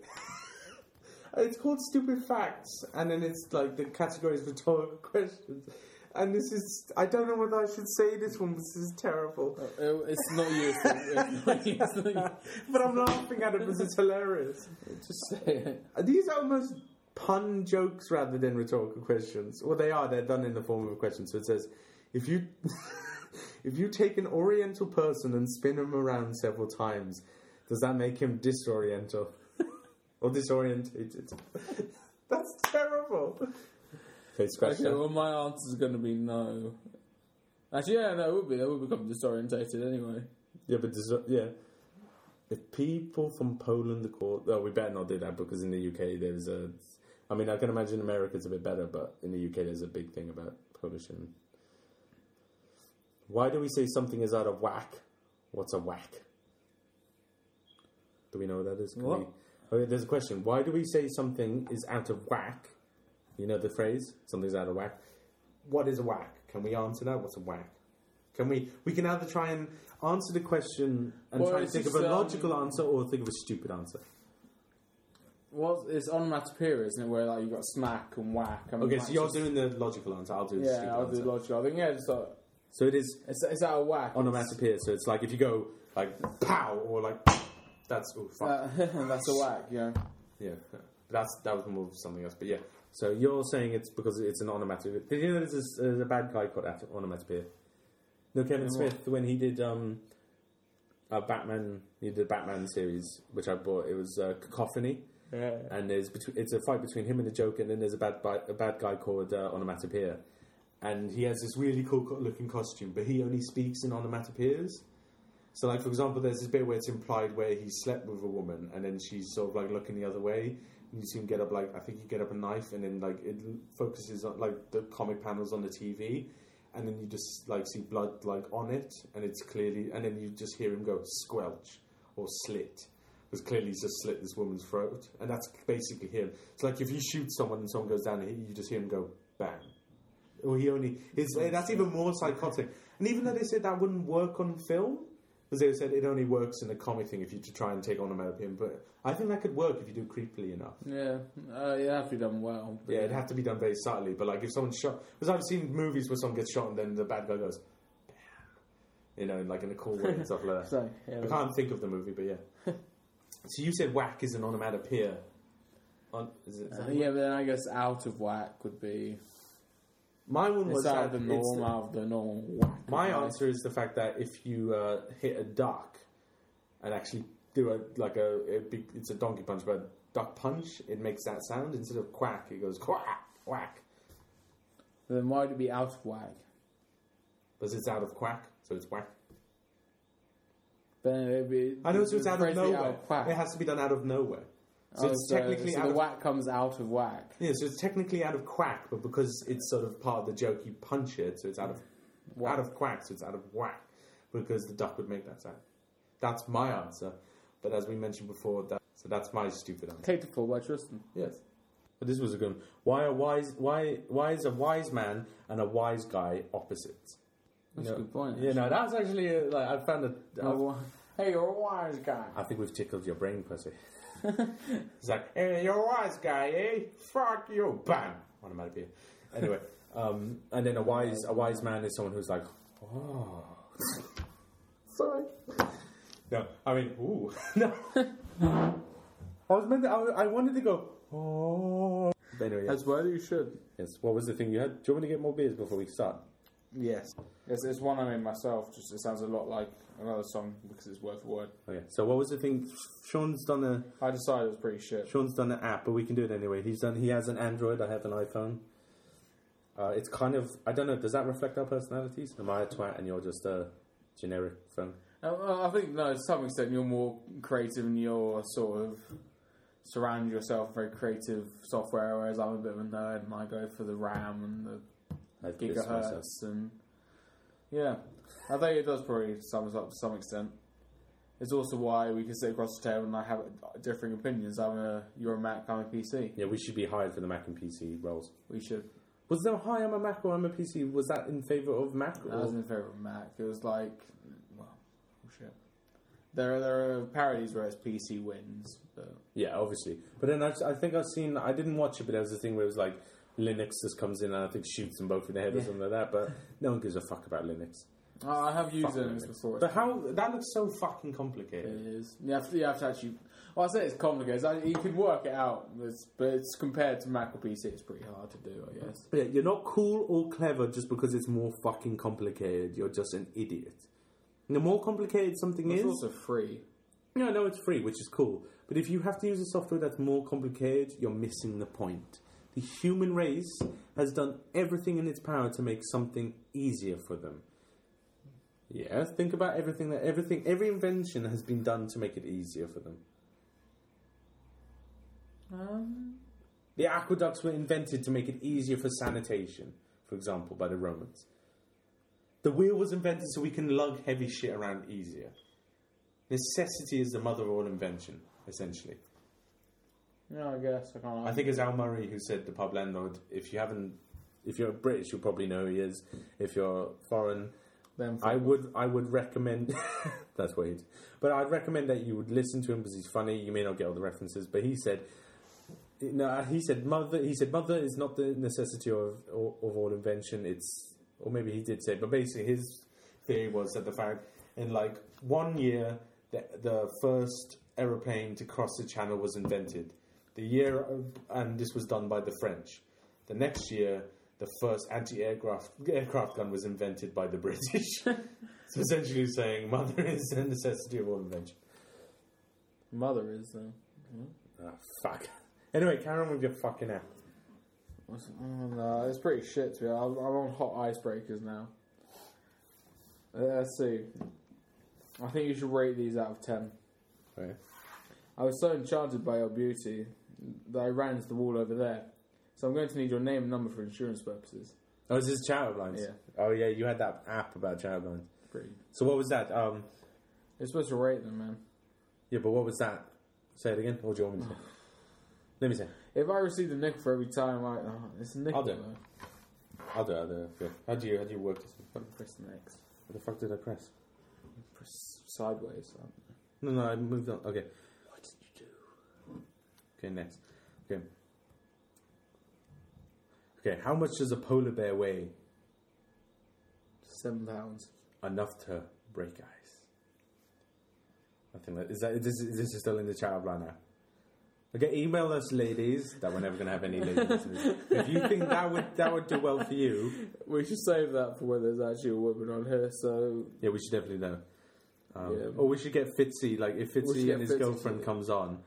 It's called Stupid Facts, and then it's like the category is rhetorical questions. And this is, I don't know whether I should say this one, this is terrible. Uh, It's not you. It's not you. It's not you. but I'm laughing at it because it's hilarious. Just say it. These are almost pun jokes rather than rhetorical questions. Well, they are, they're done in the form of a question. So it says, if you, if you take an oriental person and spin him around several times, does that make him disoriental? or disorientated? That's terrible. Okay, scratch Okay, well, my answer is going to be no. Actually, yeah, no, it would be. They would become disorientated anyway. Yeah, but yeah. If people from Poland are called, well, we better not do that because in the UK there's a. I mean, I can imagine America's a bit better, but in the UK there's a big thing about Polish and. Why do we say something is out of whack? What's a whack? Do we know what that is? Can What? we- okay, there's a question. Why do we say something is out of whack? You know the phrase, something's out of whack. What is a whack? Can we answer that? What's a whack? Can we? We can either try and answer the question and Well, try and it's think of just, a um, logical answer, or think of a stupid answer. Well, it's onomatopoeia, isn't it? Where like you got smack and whack. I mean, Okay, so you're just- doing the logical answer. I'll do the Yeah, stupid I'll answer. do logical. I think yeah, just like, so it is it's it's out of whack. onomatopoeia. So it's like if you go like pow or like that's fuck. That, that's a whack, yeah. Yeah, that's that was more of something else. But yeah, so you're saying it's because it's an onomatopoeia. Did you know there's, this, there's a bad guy called At- onomatopoeia? No, Kevin In Smith when he did um, a Batman, he did the Batman series, which I bought. It was uh, Cacophony, Yeah. and there's between, it's a fight between him and the Joker, and then there's a bad bi- a bad guy called uh, Onomatopoeia, and he has this really cool co- looking costume, but he only speaks in onomatopoeias. So, like for example, there's this bit where it's implied where he slept with a woman, and then she's sort of like looking the other way. You see him get up like I think you get up a knife, and then like it focuses on like the comic panels on the TV, and then you just like see blood like on it, and it's clearly, and then you just hear him go squelch or slit. Because clearly he's just slit this woman's throat, and that's basically him. It's like if you shoot someone and someone goes down, you just hear him go bang. Or he only it's, that's even more psychotic. And even though they said that wouldn't work on film, because they said it only works in a comic thing if you to try and take on a American, but I think that could work if you do it creepily enough. Yeah, uh, it have to be done well. Yeah, it'd have to be done very subtly. But like if someone's shot, because I've seen movies where someone gets shot and then the bad guy goes, bam, you know, like in a cool way and stuff like that. So, yeah, I can't think of the movie, but yeah. so you said whack is an onomatopoeia. On, is it, is uh, yeah, but then I guess out of whack would be My one was it's out of that the norm, out of the normal whack. My answer is the fact that if you uh, hit a duck and actually do a like a it be, it's a donkey punch, but duck punch, it makes that sound instead of quack. It goes quack quack. Then why would it be out of whack? because it's out of quack, so it's whack. Then it'd be. I know, so it's the out of phrase would be nowhere. quack. It has to be done out of nowhere. So Oh, it's so, technically so out the of whack comes out of whack. yeah, so it's technically out of quack, but because it's sort of part of the joke, you punch it, so it's out of Whack. out of quack, so it's out of whack because the duck would make that sound. That's my answer, but as we mentioned before, that so that's my stupid answer. Take the fall by Tristan. Yes. But this was a good one. Why are wise why why is a wise man and a wise guy opposites? That's You a good point. Yeah, no, that's actually uh like I found it. Oh, wha- hey, you're a wise guy. I think we've tickled your brain, pussy. It's like, hey, you're a wise guy, eh? Fuck you, bam. Onomatopoeia. Anyway, Um, and then a wise a wise man is someone who's like, oh. Sorry. No, I mean, ooh, no. I was meant. To, I, I wanted to go. Oh. But anyway. As well, you should. yes. What was the thing you had? Do you want me to get more beers before we start? Yes. It's, it's one I made myself. Just it sounds a lot like another song because it's word for word. Okay. So what was the thing? Sean's done a I decided it was pretty shit. Sean's done an app, but we can do it anyway. He's done. He has an Android. I have an iPhone. Uh, it's kind of. I don't know. Does that reflect our personalities? Am I a twat and you're just a generic phone? Uh, I think no, to some extent you're more creative and you're sort of surround yourself with very creative software, whereas I'm a bit of a nerd and I go for the RAM and the Myself. gigahertz and yeah, I think it does probably sums up to some extent. It's also why we can sit across the table and I have differing opinions. I'm a you're a Mac, I'm a PC. Yeah, we should be hired for the Mac and PC roles. We should. Was there hi, I'm a Mac or I'm a PC? Was that in favour of Mac? I was Or? in favour of Mac. It was like, well, oh shit. There, are, there are parodies where it's PC wins, but Yeah, obviously. But then I, I think I've seen. I didn't watch it, but there was a thing where it was like Linux just comes in and I think shoots them both in the head or something like that. But no one gives a fuck about Linux. Oh, I have used Fuck Linux Linux. before. But how that looks so fucking complicated. It is. You have to, you have to actually. Well, I say it's complicated. It's like- You can work it out, but it's, but it's compared to Mac or PC, it's pretty hard to do, I guess. Yeah, you're not cool or clever just because it's more fucking complicated. You're just an idiot. The more complicated something It's is, also free. no, no, it's free, which is cool. But if you have to use a software that's more complicated, you're missing the point. The human race has done everything in its power to make something easier for them. Yeah, think about everything that everything every invention has been done to make it easier for them. Um, The aqueducts were invented to make it easier for sanitation, for example, by the Romans. The wheel was invented so we can lug heavy shit around easier. Necessity is the mother of all invention, essentially. Yeah, I guess. I can't. I think it's Al Murray who said the pub landlord. If you haven't, if you're British, you'll probably know who he is. If you're foreign, Them I would I would recommend. that's weird, but I'd recommend that you would listen to him because he's funny. You may not get all the references, but he said. No, he said mother. He said mother is not the necessity of of all invention. It's or maybe he did say, but basically his theory was that the fact in like one year the the first aeroplane to cross the channel was invented. The year of, and this was done by the French. The next year, the first anti-aircraft aircraft gun was invented by the British. so essentially, saying mother is a necessity of all invention. Mother is though. Ah, fuck. Anyway, Karen, on with your fucking app. What's- Oh, no, it's pretty shit to me. I'm, I'm on hot icebreakers now. Uh, let's see. I think you should rate these out of ten. Okay. I was so enchanted by your beauty that I ran into the wall over there. So I'm going to need your name and number for insurance purposes. Oh, is this Chatter Blinds? Yeah. Oh, yeah, you had that app about Chatter lines. Pretty. So what was that? Um, You're supposed to rate them, man. yeah, but what was that? Say it again. Or do you want me to say? Let me say. If I received a nickel for every time, I oh, it's a nickel. I'll do it. though. I'll do it. I'll do it. Okay. How do you how do you work this? What Press the next. What the fuck did I press? Press sideways. No, no, I moved on. Okay. What did you do? Okay, next. Okay. Okay, how much does a polar bear weigh? Seven pounds. Enough to break ice. I think that is that. This is, this is still in the chat right now. Okay, email us, ladies. That we're never going to have any ladies. if you think that would that would do well for you, We should save that for when there's actually a woman on here. So yeah, we should definitely know. Um, Yeah. Or we should get Fitzy. Like if Fitzy and his Fitzy girlfriend comes on,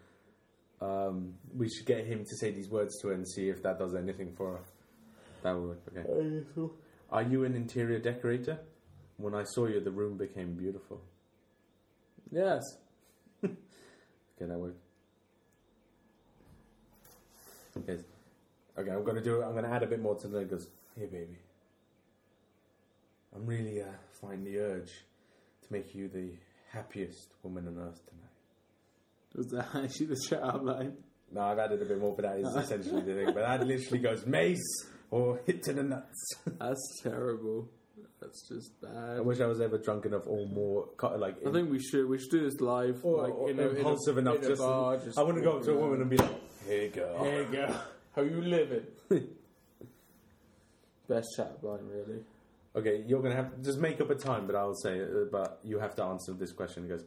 um, we should get him to say these words to her and see if that does anything for her. That would work. Okay. Are you an interior decorator? When I saw you, the room became beautiful. yes, Okay, that worked. Okay. I'm gonna do. it. I'm gonna add a bit more to that. Goes, hey baby, I'm really uh, finding the urge to make you the happiest woman on earth tonight. Was that actually the chat outline? No, I've added a bit more, but that is essentially the thing. But that literally goes mace or hit to the nuts. That's terrible. That's just bad. I wish I was ever drunk enough or more like I think we should we should do this live, or, like or in a, impulsive in a, enough. in just, bar, just I want to go up to a woman and be like, "Hey girl, Here you go. How you living? Best chat line, really. Okay, you're gonna have just make up a time, but I'll say, but you have to answer this question. He goes,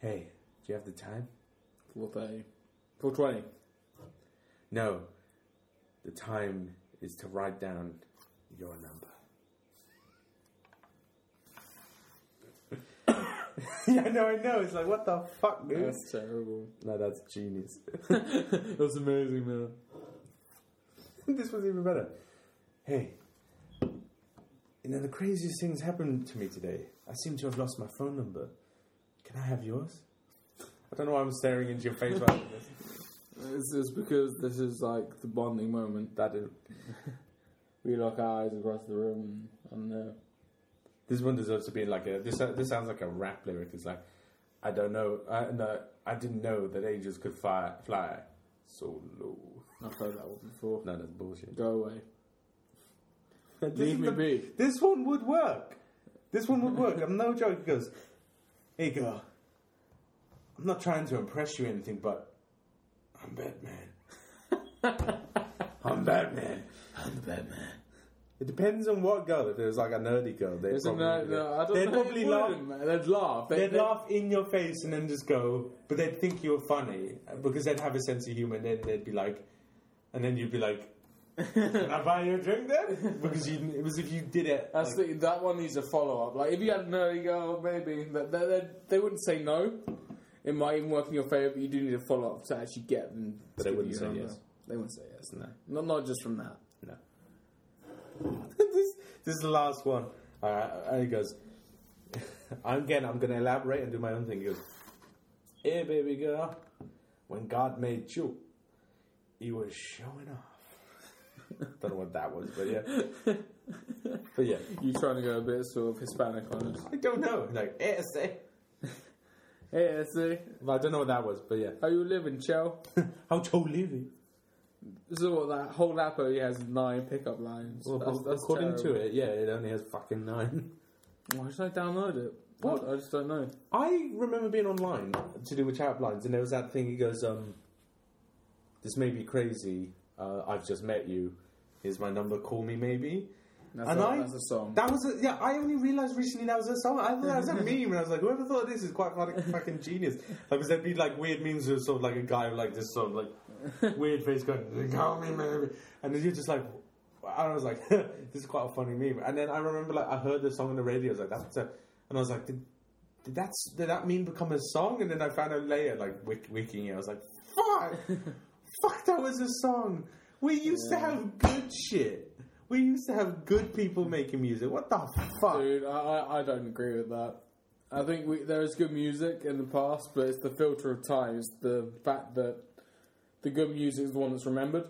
"Hey, do you have the time?" Thirty. Four twenty. No, the time is to write down your number. yeah, I know, I know. It's like, what the fuck, dude? That's terrible. No, that's genius. That's amazing, man. this was even better. Hey, you know, the craziest things happened to me today. I seem to have lost my phone number. Can I have yours? I don't know why I'm staring into your face like this. It's just because this is like the bonding moment. That is, We lock our eyes across the room and uh, this one deserves to be like a. This this sounds like a rap lyric. It's like, I don't know. I no, I didn't know that angels could fly fly so low. I've heard that one before. No, that's bullshit. Go away. This Leave me the- be. This one would work. This one would work. I'm no joke. He goes, Hey girl, I'm not trying to impress you or anything, but I'm Batman. I'm Batman. I'm the Batman. It depends on what girl. If it was like a nerdy girl, they'd Isn't probably, that, no, I don't they'd know. probably laugh. wouldn't, man. They'd laugh. They, They'd they- laugh in your face and then just go, but they'd think you were funny because they'd have a sense of humor. And then they'd be like, and then you'd be like, "Can I buy you a drink then?" Because you, it was if you did it. That's like- the, that one needs a follow up. Like if you had no, you go maybe they, they, they, they wouldn't say no. It might even work in your favour, but you do need a follow up to actually get them. But to they wouldn't say number. yes. They wouldn't say yes. no. Not not just from that. No. this, this is the last one. Uh, and he goes, I'm again, I'm going to elaborate and do my own thing. He goes, Hey, baby girl, when God made you, he was showing off. Don't know what that was, but yeah. but yeah, You trying to go a bit sort of Hispanic on us? I don't know. Like, eh, Hey, see, But I don't know what that was, but yeah. how you living, Chell? How to living? So what that whole app only has nine pickup lines. Well, That's- that's according to it, yeah, it only has fucking nine. why should I download it? What? I, I just don't know. I remember being online to do with chat lines, and there was that thing. He goes, um, "This may be crazy. Uh, I've just met you. Here's my number. Call me, maybe." That's, And a, I- that's a song. That was a, yeah. I only realized recently that was a song. I thought that was a meme, and I was like, "Whoever thought of this is quite fucking, fucking genius?" Like, because there'd be like weird memes of sort of like a guy with like this sort of like weird face going, "Call me, maybe," and then you're just like. And I was like, "This is quite a funny meme." And then I remember, like, I heard the song on the radio. I was like, "That's," a, and I was like, "Did, did that did that meme become a song?" And then I found out later, like, wik- wiking it. I was like, "Fuck, fuck, that was a song." We used to have good shit. We used to have good people making music. What the fuck? Dude, I, I, don't agree with that. I think we, there is good music in the past, but it's the filter of time. It's the fact that the good music is the one that's remembered,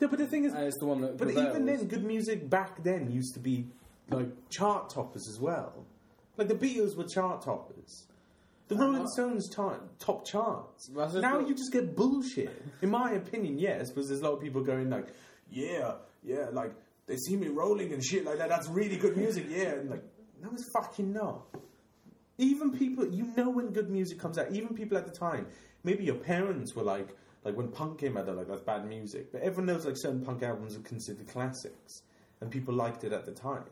Yeah, but the thing is, and it's the one that but prevails. even then, good music back then used to be like chart toppers as well. Like the Beatles were chart toppers. The Rolling Uh, Stones ta- top charts. That's Now you just get bullshit. In my opinion, yes, because there's a lot of people going like, yeah, yeah, like they see me rolling and shit like that. That's really good music, yeah. And like, no, it's fucking not. Even people, you know, when good music comes out, even people at the time, maybe your parents were like, like when punk came out, they're like, that's bad music. But everyone knows like certain punk albums are considered classics, and people liked it at the time.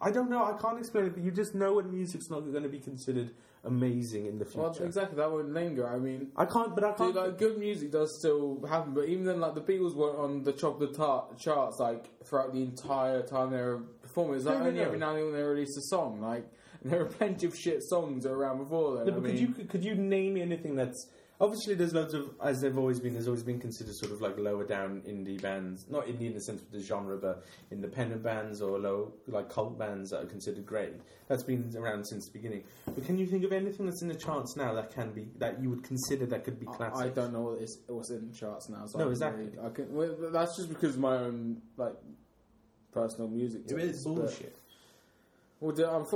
I don't know. I can't explain it, but you just know when music's not going to be considered amazing in the future. well, exactly that would linger. I mean, I can't, but I can't. dude, like good music does still happen, but even then, like the Beatles weren't on the top of the tar- charts like throughout the entire time they were performing. It's like no, only no. every now and then they released a song. Like there are plenty of shit songs around before then. No, I mean, could you could you name anything that's obviously there's loads of as they've always been. There's always been considered sort of like lower down indie bands, not indie in the sense of the genre, but independent bands or low like cult bands that are considered great. That's been around since the beginning. But can you think of anything that's in the charts now that can be that you would consider that could be classic? I, I don't know what is what's in the charts now. So No, I exactly. really- I can, well, that's just because my own like personal music. It is bullshit. Well,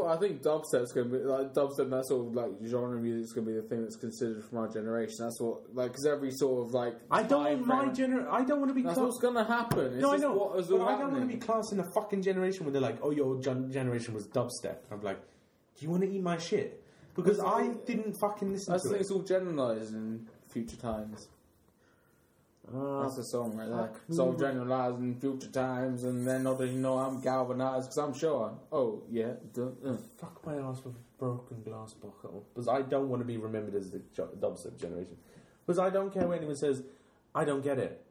I think dubstep's going to be like dubstep. That sort of like genre music is going to be the thing that's considered for my generation. That's what like because every sort of like I don't want my frame- gener. I don't want to be. That's class- what's to happen. It's no, I know. What is but all I don't want to be classed in a fucking generation where they're like, "Oh, your gen- generation was dubstep." I'm like, "Do you want to eat my shit?" Because That's I didn't fucking listen I to think it. it's all generalised in future times. Uh, That's the song right there. So generalizing future times, and then not you know I'm galvanized because I'm sure. Oh yeah, duh, uh. fuck my ass with a broken glass bottle. Because I don't want to be remembered as the dubstep generation. Because I don't care when anyone says, I don't get it.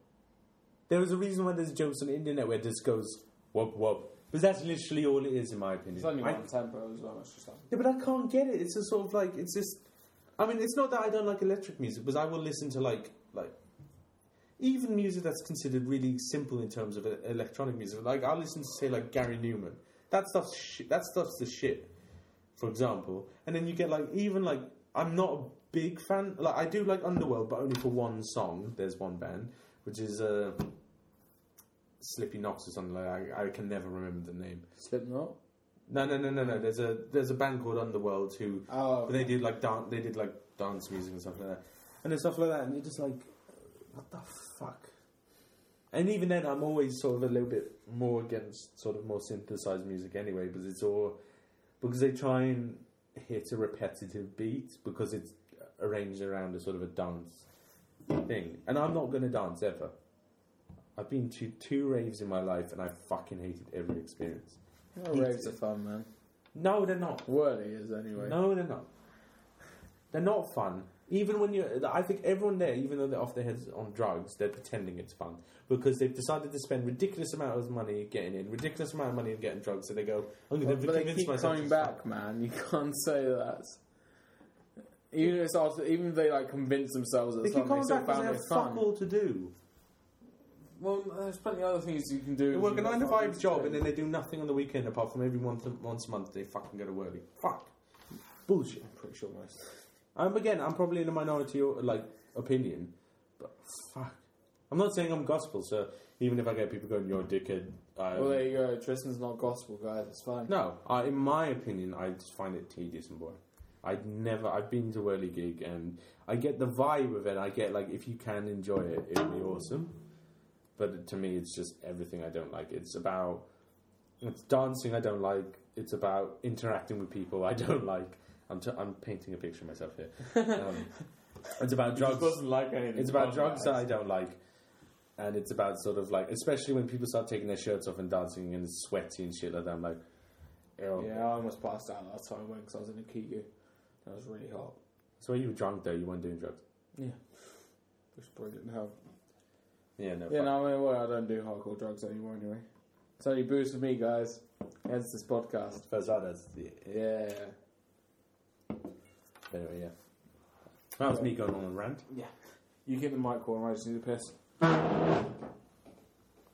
There is a reason why there's jokes on the internet where this goes, whoop whoop. Because that's literally all it is, in my opinion. it's only I- one tempo as well. It's just like Yeah, but I can't get it. It's just sort of like it's just. I mean, it's not that I don't like electric music, because I will listen to like like even music that's considered really simple in terms of uh, electronic music. Like I'll listen to say like Gary Newman. That stuff's. That stuff's the shit. For example, and then you get like even like I'm not a big fan. Like I do like Underworld, but only for one song. There's one band which is uh, Slippy Knox or something like that. I, I can never remember the name. Slipknot. No, no, no, no, no. There's a there's a band called Underworld who Oh, but they did like dance. They did like dance music and stuff like that, and then stuff like that. And you're just like, what the fuck? And even then, I'm always sort of a little bit more against sort of more synthesized music anyway, because it's all because they try and hit a repetitive beat because it's arranged around a sort of a dance thing. And I'm not going to dance ever. I've been to two raves in my life, and I fucking hated every experience. raves are fun, man. No, they're not. Wordy is anyway. No, they're not. They're not fun. Even when you, I think everyone there, even though they're off their heads on drugs, they're pretending it's fun because they've decided to spend ridiculous amount of money getting in, ridiculous amount of money in getting drugs. So they go, I'm going to they convince keep myself. coming back, man. You can't say that. Even if it's after, even if they like convince themselves that They keep something coming still back they have fuck all to do. Well, there's plenty of other things you can do. They work a nine to five job and then they do nothing on the weekend apart from every month, once a month they fucking go to Whirly. Fuck. Bullshit. I'm pretty sure most. Um, again, I'm probably in a minority like opinion, but fuck. I'm not saying I'm gospel, so even if I get people going, "You're a dickhead," um, Well, there you go. Tristan's not gospel, guys. It's fine. no. I, in my opinion, I just find it tedious and boring. I'd never. I've been to whirly gig, and I get the vibe of it. I get like if you can enjoy it, it'll be awesome. But to me, it's just everything I don't like. It's about it's dancing I don't like. It's about interacting with people I don't like. I'm, t- I'm painting a picture of myself here. Um, it's about drugs. doesn't like anything. It's about drugs that I don't like, and it's about sort of like, especially when people start taking their shirts off and dancing and it's sweaty and shit like that. I'm like, ew. Yeah, I almost passed out last time I went because I was in a Kiku. That was really hot. So you were drunk though? You weren't doing drugs? Yeah. Which probably didn't help. Yeah, no. Yeah, fuck. no, I mean, well, I don't do hardcore drugs anymore anyway. It's only booze for me, guys. Hence this podcast. First out, that's yeah. Yeah. Anyway, yeah. That was me going on a rant. Yeah. You keep the mic on, I just need a piss.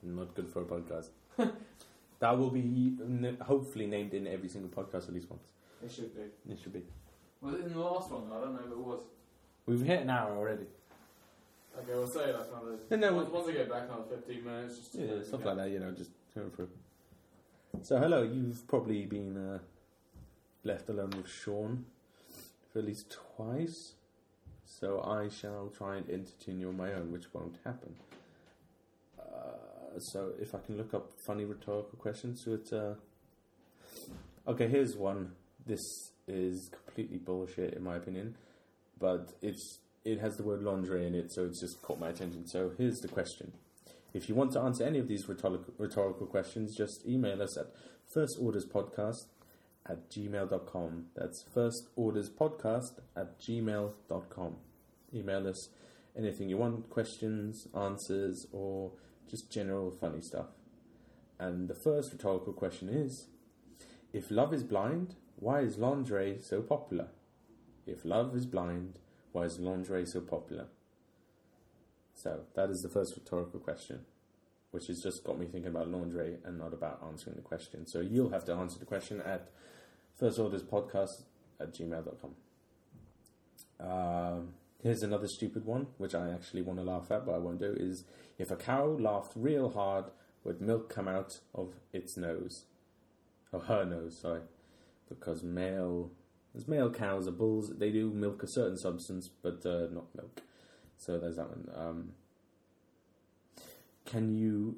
Not good for a podcast. that will be n- hopefully named in every single podcast at least once. It should be. It should be. Was it in the last one? I don't know if it was. We've hit an hour already. Okay, we'll say that's another. No, no, once, once I get back, another 15 minutes. Just to- Yeah, stuff like that, you know, just going through. So, hello, you've probably been uh, left alone with Sean for at least twice. So, I shall try and entertain you on my own, which won't happen. Uh, so, if I can look up funny rhetorical questions it. Uh... Okay, here's one. This is completely bullshit, in my opinion, but it's it has the word laundry in it, so it's just caught my attention. So, here's the question. If you want to answer any of these rhetorical, rhetorical questions, just email us at firstorderspodcast at gmail.com. That's firstorderspodcast at gmail.com. Email us anything you want, questions, answers, or just general funny stuff. And the first rhetorical question is If love is blind, why is lingerie so popular? If love is blind, why is lingerie so popular? So that is the first rhetorical question, which has just got me thinking about laundry and not about answering the question. So you'll have to answer the question at firstorderspodcast at gmail.com. Um, here's another stupid one, which I actually want to laugh at, but I won't do, is if a cow laughed real hard, would milk come out of its nose? Of her nose, sorry. Because male, as male cows are bulls, they do milk a certain substance, but uh, not milk. So there's that one. Um, can you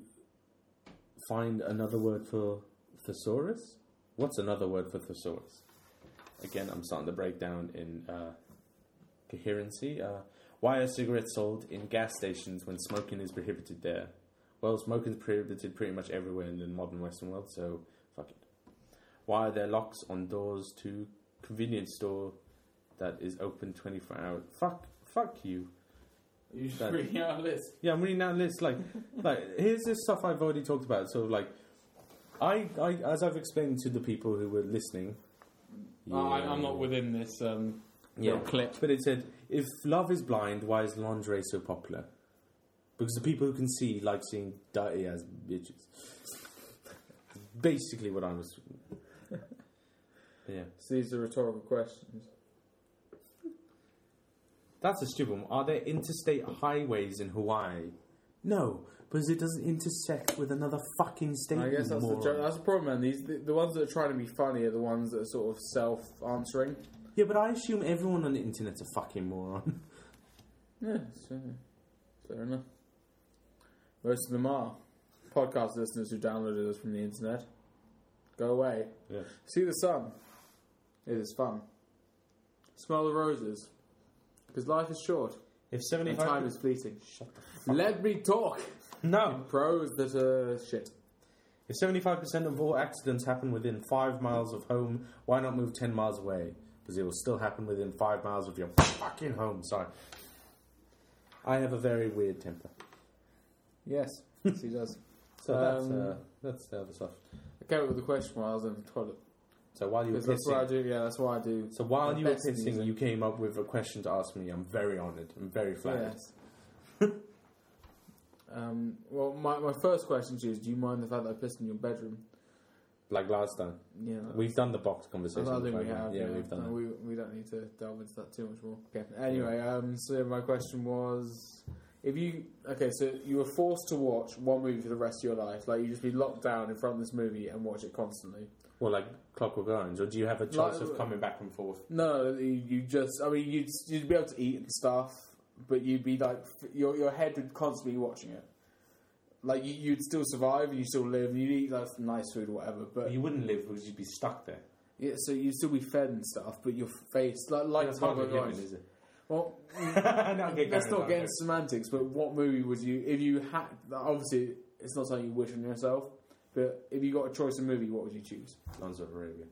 find another word for thesaurus? What's another word for thesaurus? Again, I'm starting to break down in uh, coherency. Uh, Why are cigarettes sold in gas stations when smoking is prohibited there? Well, smoking is prohibited pretty much everywhere in the modern Western world, so fuck it. Why are there locks on doors to convenience store that is open 24 hours? Fuck, fuck you. You just That- reading out a list. Yeah, I'm reading that list. Like, like here's this stuff I've already talked about. So, like, I, I as I've explained to the people who were listening. Oh, I, I'm not within this um, Yeah, little clip. but it said, "If love is blind, why is lingerie so popular? Because the people who can see like seeing dirty as bitches." Basically, what I was. yeah, So these are rhetorical questions. that's a stupid one. Are there interstate highways in Hawaii? No, because it doesn't intersect with another fucking statement. I guess that's the, moron. jo- that's the problem, man. These the, the ones that are trying to be funny are the ones that are sort of self-answering. Yeah, but I assume everyone on the internet's a fucking moron. Yeah, so, fair enough. Most of them are podcast listeners who downloaded us from the internet. Go away. Yeah. See the sun. It is fun. Smell the roses. Because life is short If and seventy-five time is fleeting. Let me talk. No, Pros that are shit. If 75% of all accidents happen within 5 miles of home, why not move 10 miles away? Because it will still happen within 5 miles of your fucking home. Sorry. I have a very weird temper. Yes, yes he does. So that's, Um, uh, that's the other stuff. I came up with the question while I was in the toilet. So while you were Because that's what I pissing, do. Yeah, that's what I do. so while you were best pissing, music. you came up with a question to ask me. I'm very honoured. I'm very flattered. Yes. um, well, my, my first question to you is: Do you mind the fact that I pissed in your bedroom? Like last time, Yeah, we've done the box conversation. don't think we have. Yeah, Yeah, we've done. No, we we don't need to delve into that too much more. Okay. Anyway, um, so my question was: If you okay, so you were forced to watch one movie for the rest of your life, like you just be locked down in front of this movie and watch it constantly. Well, like Clockwork Orange, or do you have a choice Like- of coming back and forth? No, you, you just. I mean, you'd you'd be able to eat and stuff, but you'd be like your your head would constantly be watching it. Like you, you'd still survive and you still live and you'd eat like nice food or whatever, but You wouldn't live because you'd be stuck there. yeah, so you'd still be fed and stuff, but your face like like That's hardly Clockwork given, Orange. is it? Well, mm, No, okay, let's not on, get into semantics, but what movie would you if you had? Obviously, it's not something you wish on yourself, but if you got a choice of movie, what would you choose? Lawrence of Arabia.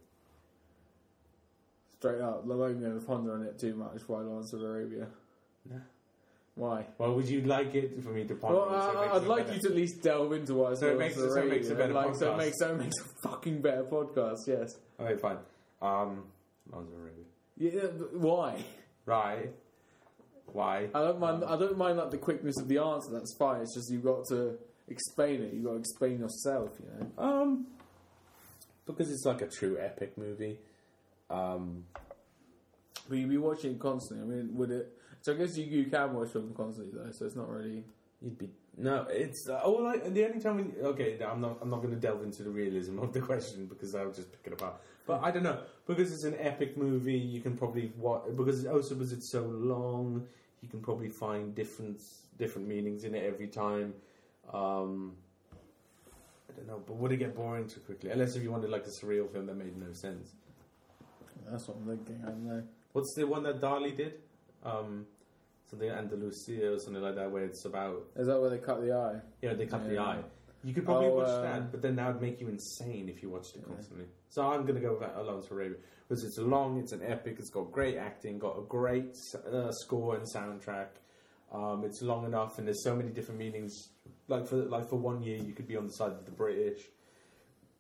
Straight up, I'm not even going to ponder on it too much. Why Lawrence of Arabia? No. Why? Well, would you like it for me to ponder? Well, so I, makes I'd like better? you to at least delve into what I So it makes it- so it makes a better like, So it makes, so it makes a fucking better podcast, yes. Okay, fine. Um, Lawrence of Arabia. Yeah, why? Right. Why? I don't mind. I don't mind like the quickness of the answer. That's fine. It's just you've got to explain it. You've got to explain yourself. You know. Um, because it's like a true epic movie. Um, But you'd be watching it constantly. I mean, would it? So I guess you, you can watch film constantly though. So it's not really. you'd be no. It's uh, all like the only time. We, okay, I'm not. I'm not going to delve into the realism of the question because I'll just pick it apart. But I don't know because it's an epic movie. You can probably watch because also because it's so long. You can probably find different different meanings in it every time. Um, I don't know, but would it get boring too quickly? Unless if you wanted like a surreal film that made no sense. That's what I'm thinking. I don't know. What's the one that Dali did? Um, something Andalusia or something like that, where it's about Is that where they cut the eye? Yeah, they cut the eye. You could probably Oh, watch um, that, but then that would make you insane if you watched it Yeah. constantly. So I'm gonna go with Alone to Arabia because it's long, it's an epic, it's got great acting, got a great uh, score and soundtrack. Um, it's long enough, and there's so many different meanings. Like for like for one year, you could be on the side of the British.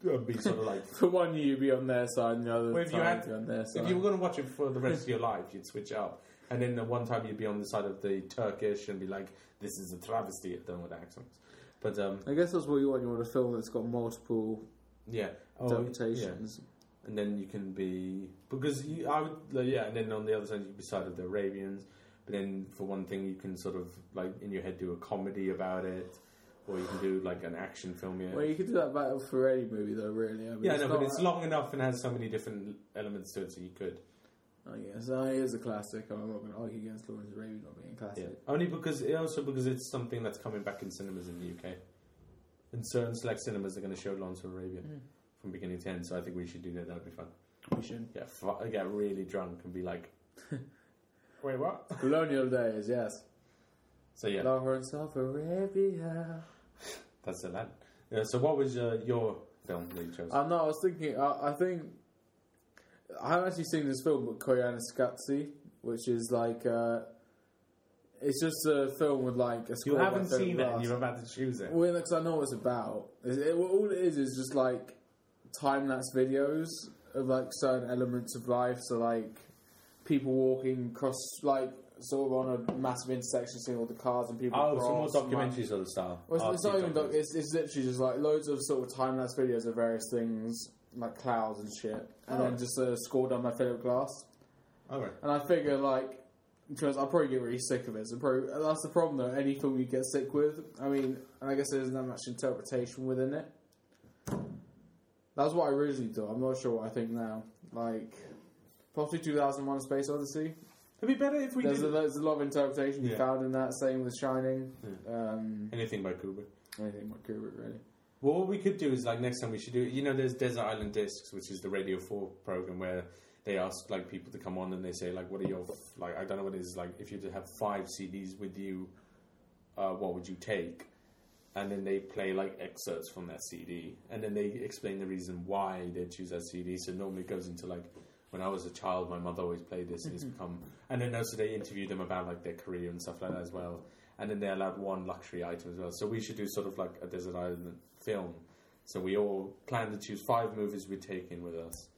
Uh, be sort of like For one year, you'd be on their side, and the other Well, time had- be on their side. If you were going to watch it for the rest of your life, you'd switch up. And then the one time you'd be on the side of the Turkish and be like, this is a travesty. I don't know what accents. But, um, I guess that's what you want. You want a film that's got multiple yeah. Oh, interpretations. yeah. And then you can be... Because, you, I would... like, Yeah, and then on the other side, you'd be side of the Arabians. But then, for one thing, you can sort of, like, in your head do a comedy about it. Or you can do, like, an action film, yeah. Well, you could do that battle for any movie, though. Really, I mean, yeah, no, but it's long enough and has so many different elements to it, so you could. I guess uh, it is a classic. I'm not going to argue against Lawrence of Arabia not being a classic. Yeah. Only because also because it's something that's coming back in cinemas in the UK. And certain select cinemas they're going to show Lawrence of Arabia Mm. from beginning to end. So I think we should do that. That'd be fun. We should. Yeah, fu- get really drunk and be like, Wait, what? Colonial days, yes. So yeah, Lawrence of Arabia. that's the land. Yeah, so what was uh, your film that you chose? I'm not. I was thinking. I, I think I haven't actually seen this film, but Koyaanisqatsi, which is like uh, it's just a film with like a. you haven't seen it, and you're about to choose it. Well, because I know what it's about. It, it- all it is is just like time lapse videos of like certain elements of life. So like people walking across, like sort of on a massive intersection, seeing all the cars and people. Oh, cross, some more documentary sort of style. Well, it's, it's not even. Doc, it's, it's literally just like loads of sort of time lapse videos of various things, like clouds and shit, and Oh. then just a score done by Philip Glass. Right. And I figure like. Because I'll probably get really sick of it. So probably, that's the problem though. Any film you get sick with, I mean, I guess there isn't that much interpretation within it. That's what I originally thought. I'm not sure what I think now. Like, possibly 2001: Space Odyssey. It'd be better if we There's a, there's a lot of interpretation Yeah. found in that. Same with Shining. Um, anything by Kubrick. anything by Kubrick, really. Well, what we could do is like next time we should do. You know, there's Desert Island Discs, which is the Radio Four program where they ask like people to come on and they say like, "What are your like?" I don't know what it is like. If you had to have five CDs with you, uh, what would you take? And then they play like excerpts from that CD, and then they explain the reason why they choose that CD. So normally it goes into like, when I was a child, my mother always played this, and it's become. And then also they interview them about like their career and stuff like that as well. And then they're allowed one luxury item as well. So we should do sort of like a desert island film. So we all plan to choose five movies we're taking with us.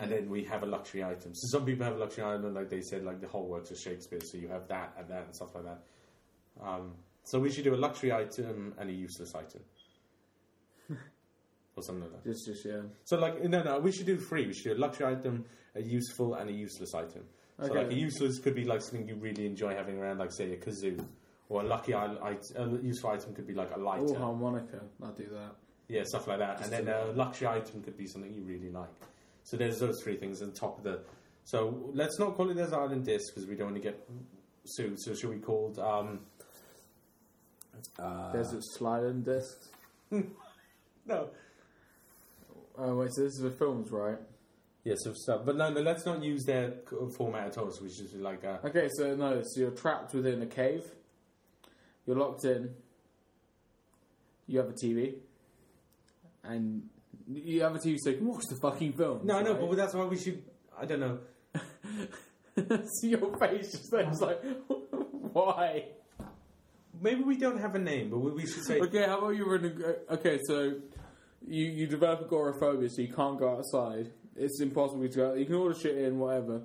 And then we have a luxury item. So some people have a luxury item, like they said, like the whole works of Shakespeare. So you have that and that and stuff like that. Um, so we should do a luxury item and a useless item, or something like that. Just, just yeah. So like no, no, we should do three. We should do a luxury item, a useful, and a useless item. So Okay. like a useless could be like something you really enjoy having around, like say a kazoo, or a lucky item. A useful item could be like a lighter. Oh, harmonica. I'll do that. Yeah, stuff like that. Just and then a- a luxury item could be something you really like. So there's those three things on top of the. So let's not call it Desert Island Disc because we don't want to get sued. So should we call it? Um, uh, Desert sliding discs. no. Oh wait, so this is the films, right? Yes, yeah, so stuff. But no, no, let's not use their format at all. So we should just like uh, Okay, so no, so you're trapped within a cave. You're locked in. You have a TV, and you have a TV so you can watch the fucking film. no, no. But that's why we should. I don't know. See your face just then. It's like, why? Maybe we don't have a name, but we, we should say. Okay, how about you okay, so you, you develop agoraphobia, so you can't go outside. It's impossible to go. You can order shit in, whatever,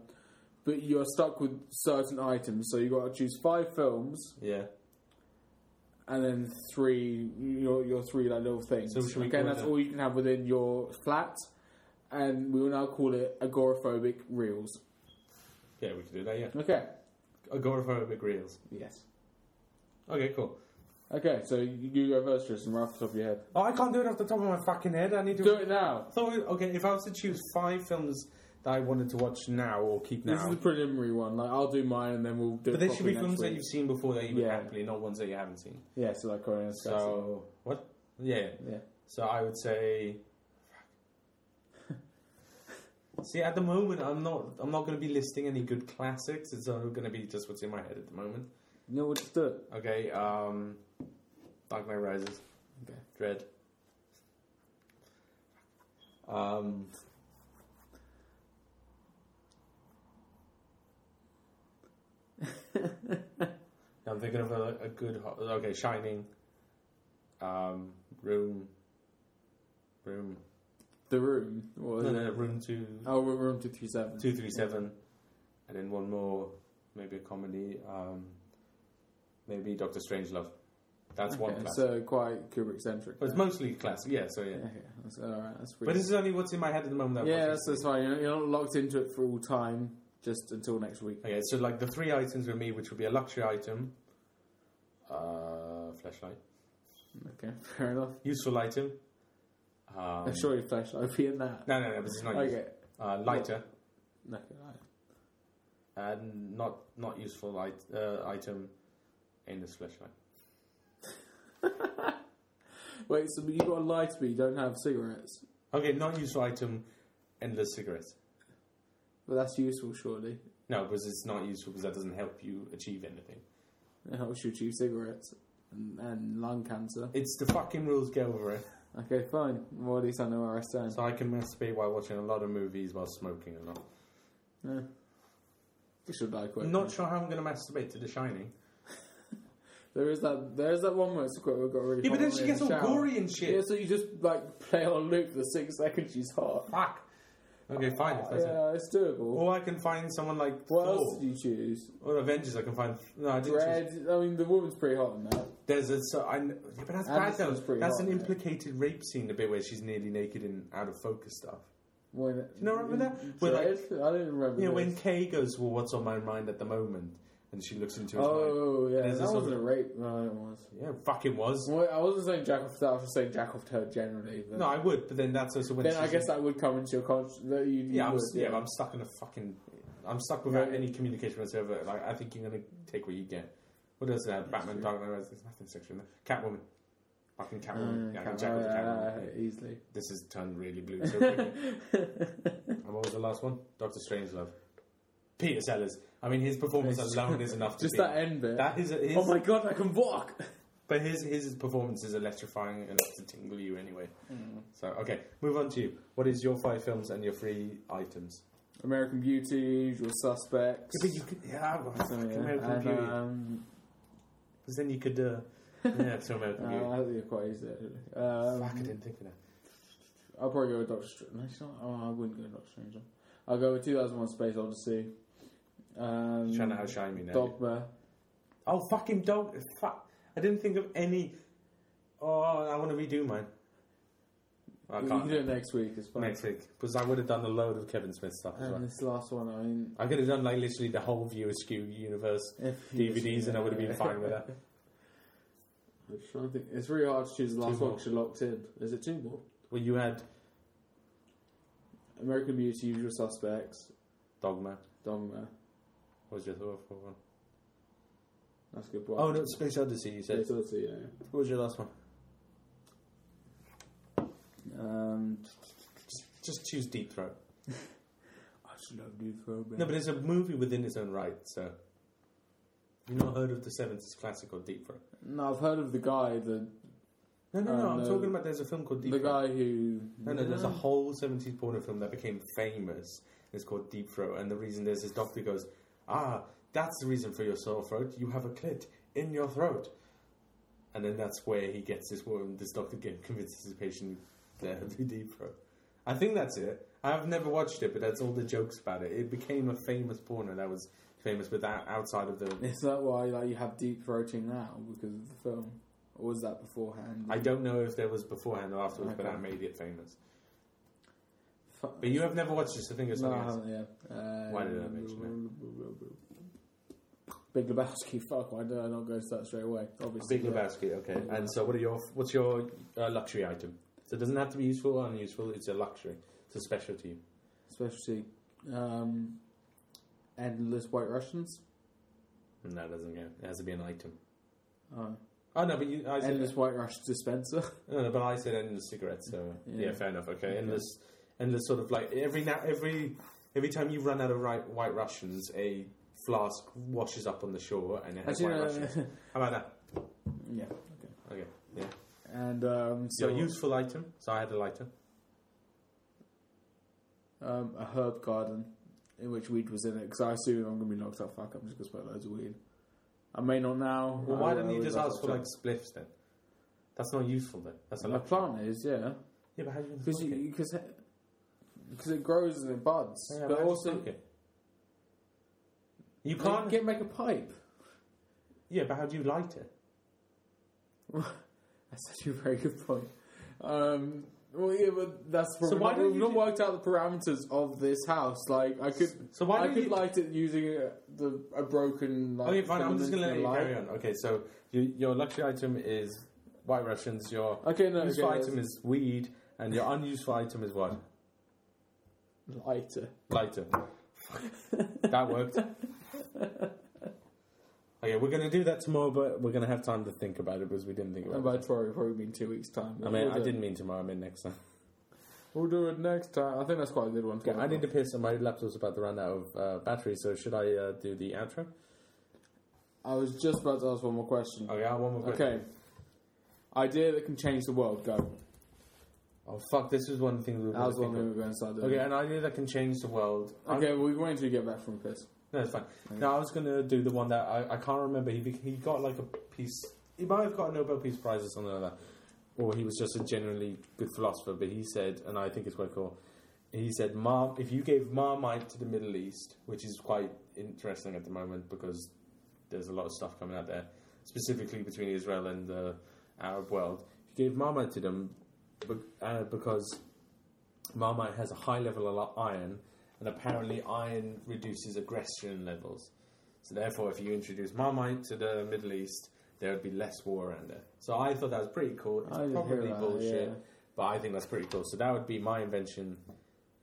but you're stuck with certain items. So you got to choose five films Yeah. And then three your your three like little things. So we okay, and that's it- all you can have within your flat. And we will now call it agoraphobic reels. Yeah, we can do that. Yeah. Okay. Agoraphobic reels. Yes. Okay, cool. Okay, so you, you go first, Tristan, right off the top of your head. Oh, I can't do it off the top of my fucking head. I need to Do it now. So okay, if I was to choose five films that I wanted to watch now or keep now. This now, is the preliminary one. Like I'll do mine, and then we'll do. but it there should be properly next films that you've seen before that you would Yeah. happily, not ones that you haven't seen. Yeah, so like Korean So what? Yeah. yeah. Yeah. So I would say. See, at the moment, I'm not. I'm not going to be listing any good classics. It's only going to be just what's in my head at the moment. No, we'll just do it. Okay. Um, Dark Knight Rises. Okay. Dredd. Um, I'm thinking of a, a good. ho- Okay, Shining. Um, Room. Room. The Room. What was No, it? no, Room two, Oh, Room two three seven. two three seven, and then one more, maybe a comedy. Um, maybe Doctor Strangelove. That's one Okay, classic. so quite Kubrick centric. but it's mostly classic, yeah. So yeah. Okay, that's all right. That's But this is only what's in my head at the moment. that yeah, that's, that's fine. You're, you're not locked into it for all time. Just until next week. Okay, so like the three items with me, which would be a luxury item, uh, flashlight, Okay, fair enough. useful item. Um, I'm sure your flashlight will be in that. No, no, no, but it's not Okay. useful. Uh, lighter right. and not not useful it, uh, item, endless flashlight. Wait, so you got a light, but you don't have cigarettes. Okay, not useful item, endless cigarettes. But that's useful, surely. No, because it's not useful because that doesn't help you achieve anything. It helps you achieve cigarettes and, and lung cancer. It's the fucking rules. Get over it. Okay, fine. Well, at least I know where I stand. So I can masturbate while watching a lot of movies while smoking a lot. Yeah. You should die quick. I'm not sure how I'm going to masturbate to The Shining. There is that. There is that one where it's got, got really. Yeah, but then she gets the all shower. gory and shit. Yeah, so you just like play on loop for six seconds. She's hot. Fuck. Okay, fine. If that's it. yeah, it's doable. Or I can find someone like what Thor. else did you choose? Or Avengers. I can find. No, I didn't choose. Dredd. I mean, the woman's pretty hot in that. There's a. So I, yeah, but that's bad though. Anderson's pretty That's hot, an yeah. implicated rape scene, a bit where she's nearly naked and out of focus stuff. When, you not remember that? Dredd? like- I don't remember. Know, when. Kay goes, "Well, what's on my mind at the moment?" And she looks into his mind. Oh yeah, There's that wasn't a rape. No, it was. Yeah, it was. Well, I wasn't saying jack off to that. I was just saying jack off to her generally. But No, I would, but then that's also when. then I guess that would come into your conscience. That you, you Yeah, I'm, would, s- yeah, but I'm stuck in a fucking. I'm stuck without Yeah. any communication whatsoever. Like, I think you're gonna take what you get. What? Uh, Batman, true. Dark Knight Rises. There's nothing sexual in there. Catwoman. Fucking Catwoman. Mm, yeah, I can Cat- jack with the Catwoman. yeah, easily. This has turned really blue so and what was the last one? Doctor Strangelove. Peter Sellers. I mean, his performance alone is enough to Just that end bit. That is his, oh my god, I can walk. But his his performance is electrifying enough to tingle you anyway. Mm. So okay, move on to you. What is your five films and your three items? American Beauty, Usual Suspects. Yeah, but you could yeah, well, yeah. American and, Beauty. Um, Because then you could uh, yeah, so American uh, Beauty. I think you're quite easy. Um, Fuck, I didn't think of that. I'll probably go with Doctor Strange. No. Oh, I wouldn't go with Doctor Strange. I'll go with 2001 Space Odyssey. Um, Trying to outshine me now. Dogma. Oh, fucking dog! Fuck! I didn't think of any. Oh, I want to redo mine. I can't can do it next week. It's fine. next week because I would have done a load of Kevin Smith stuff as And well. this last one, I mean, I could have done like literally the whole View Askew universe if DVDs, and I would have been fine with that. I'm trying to think. It's really hard to choose the last Two one more. you're locked in. Is it two more? Well, you had American Beauty, Usual Suspects, Dogma. Dogma. What was your third one? That's a good one. Oh no, Space Odyssey. You said. Space Odyssey, yeah. What was your last one? Um, Just just choose Deep Throat. I should love New Phobia. No, but it's a movie within its own right. So, you not heard of the seventies classic called Deep Throat? no, I've heard of the guy, that. No, no, no. Uh, I'm no. talking about. There's a film called Deep the Throat. guy who. No, no. There's a whole seventies porno film that became famous. It's called Deep Throat, and the reason there's this doctor goes, ah, that's the reason for your sore throat. You have a clit in your throat, and then that's where he gets this woman. This doctor get, convinces his patient to a deep throat. I think that's it. I've never watched it, but that's all the jokes about it. It became a famous porno that was famous without outside of the. Is that why like you have deep throating now because of the film, or was that beforehand? I don't know if there was beforehand or afterwards, but Okay. that made it famous. But you have never watched this. I think it's no, something I else. haven't. Yeah. Um, Why did I mention Big Lebowski. Fuck. Why did I not go to that straight away? Obviously. Big yeah. Lebowski, okay. Big And so, what are your what's your uh, luxury item? So it doesn't have to be useful or unuseful. It's a luxury. It's a specialty. Specialty. Um, endless White Russians. No, that doesn't go. It has to be an item. Oh. Oh no, but you, I said Endless White Russian dispenser. no, no, but I said endless cigarettes. So yeah, Yeah. fair enough. Okay, Okay. Endless, endless sort of like every now every every time you run out of right, white Russians, a flask washes up on the shore and it has Actually, white no, Russians. How about that? yeah. Okay, Okay. yeah. And um, So so useful item. So I had a lighter. um, a herb garden in which weed was in it because I assume I'm gonna be locked up. Fuck, I'm just gonna smoke loads of weed. I may not now. Well, why I- didn't you just ask for like spliffs then? That's not useful then. That's a The plant is yeah Yeah, but how do you because because because it grows and it buds, Yeah, but how do you also? You can't. get make a pipe. yeah, but how do you light it? That's actually a very good point. Um, well, yeah, but that's probably why not, don't we've not worked out the parameters of this house. Like I could, So why I could you? light it using a, the a broken. Like, okay, fine. I'm just gonna let you carry on. Okay, so you, your luxury item is White Russians. Your Okay, no, useful okay, item is weed, and your unuseful item is what? Lighter. Lighter. that worked. Okay, we're gonna do that tomorrow, but we're gonna have time to think about it because we didn't think about by it. tomorrow, probably mean two weeks' time. I mean, We'll I do- didn't mean tomorrow. I meant next time. We'll do it next time. I think that's quite a good one. To Okay, I need to piss and my laptop's about to run out of uh, battery, so should I uh, do the outro? I was just about to ask one more question. Okay, I have one more question. Okay. Idea that can change the world. Go. Oh, fuck, this was one thing we were That was one we were going to start doing. Okay, an idea that can change the world. Okay, we're going to get back from piss. No, it's fine. Now I was going to do the one that I, I can't remember. He he got like a piece. He might have got a Nobel Peace Prize or something like that. Or he was just a genuinely good philosopher. But he said, and I think it's quite cool. He said, "Mar, if you gave Marmite to the Middle East, which is quite interesting at the moment because there's a lot of stuff coming out there, specifically between Israel and the Arab world. If you gave Marmite to them, uh, because Marmite has a high level of iron, and apparently iron reduces aggression levels. So therefore, if you introduce Marmite to the Middle East, there would be less war around there. So I thought that was pretty cool. It's I probably that, bullshit, yeah. but I think that's pretty cool. So that would be my invention,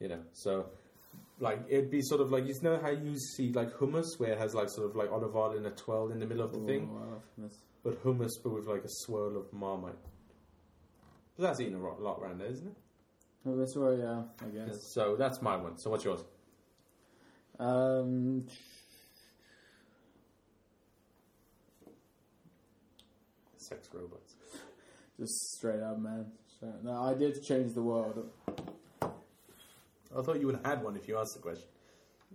you know. So like it'd be sort of like you know how you see like hummus where it has like sort of like olive oil in a twirl in the middle of the thing, Ooh, this. but hummus but with like a swirl of Marmite. But that's eating a ro- lot around there, isn't it? Well, that's where, yeah, I guess. So that's my one. So what's yours? Um, Sex robots. just straight up, man. Straight up. No, I did change the world. I thought you would have had one if you asked the question.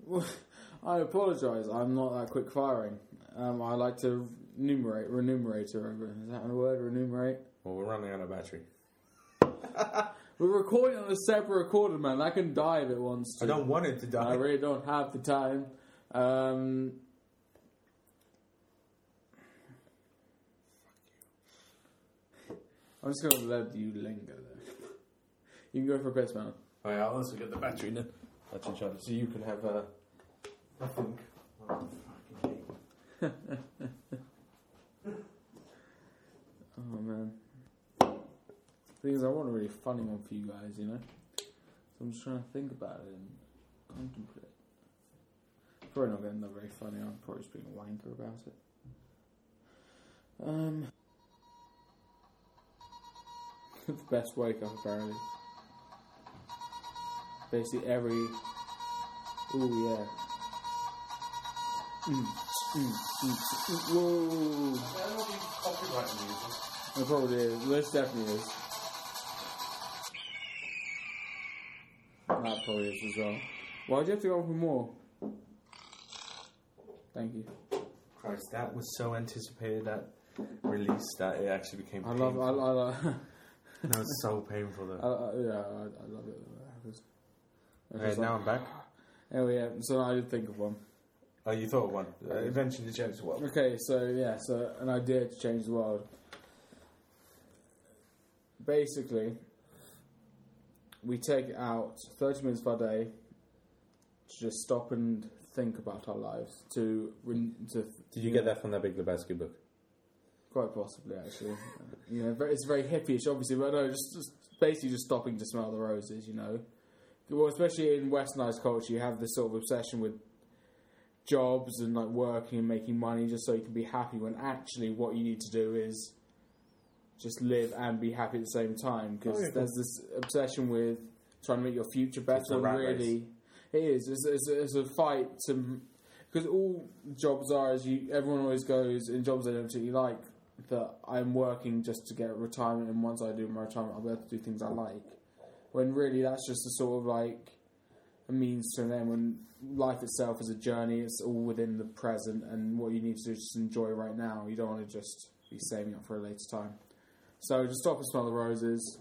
I apologise. I'm not that quick firing. Um, I like to enumerate, renumerate, or is that a word? Renumerate. Well, we're running out of battery. We're recording on a separate recorder, man. I can die if it wants to. I don't want it to die. I really don't have the time. Um, I'm just going to let you linger there. You can go for a piss, man. Oh, yeah, I'll also get the battery then. Battery charger. So you can have a. I think. Oh. Oh, man. Thing is, I want a really funny one for you guys, you know? So I'm just trying to think about it and contemplate. Probably not getting that very funny. I'm probably just being a wanker about it. Um, the best wake up apparently. Basically every. Ooh yeah. Mm, mm, mm, mm, whoa. It probably is. This definitely is. That is as well. Why'd you have to go for more? Thank you. Christ, that was so anticipated that release that it actually became. I love. I, I, love- That was so painful I, though. I, yeah, I, I love it. when that happens. It's Okay, just now like- I'm back. Oh yeah. So I did think of one. Oh, you thought of one. Uh, eventually, the changed the world. Okay, so yeah, so an idea to change the world. Basically, we take out 30 minutes per day to just stop and think about our lives. To, to Did you get that from that Big Lebowski book? Quite possibly, actually. you know, very, it's very hippie-ish, obviously, but no, just, just basically just stopping to smell the roses. You know, well, especially in westernized culture, you have this sort of obsession with jobs and like working and making money just so you can be happy. When actually, what you need to do is just live and be happy at the same time. Because Oh, yeah, there's this obsession with trying to make your future better. It's a and rat race. really, it is. It's, it's, it's a fight to because all jobs are is you. Everyone always goes in jobs they don't particularly like. That I'm working just to get retirement, and once I do my retirement, I'll be able to do things I like. When really, that's just a sort of like a means to an end. When life itself is a journey, it's all within the present, and what you need to do is just enjoy right now. You don't want to just be saving up for a later time. So just stop and smell the roses,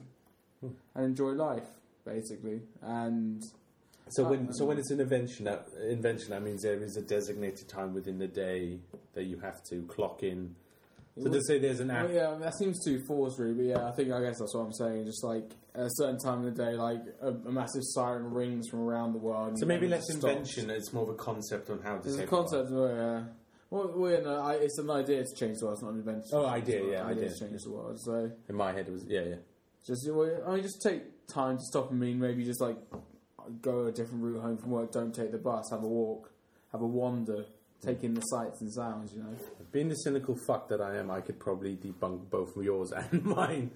and enjoy life, basically. And So when um, so when it's an invention, that invention that means there is a designated time within the day that you have to clock in. So to say there's an app. Well, yeah, that seems too forced, really. But yeah, I think I guess that's what I'm saying. Just like at a certain time of the day, like a, a massive siren rings from around the world. So maybe less just invention. It's more of a concept on how to. There's a concept yeah. Well, well, yeah, no, I, it's an idea to change the world. It's not an invention. Oh, idea, yeah, idea idea. to change the world. So In my head, it was yeah, yeah. just, well, I mean, just take time to stop and mean maybe just like go a different route home from work. Don't take the bus. Have a walk. Have a wander. Take in the sights and sounds. You know, Being the cynical fuck that I am, I could probably debunk both yours and mine.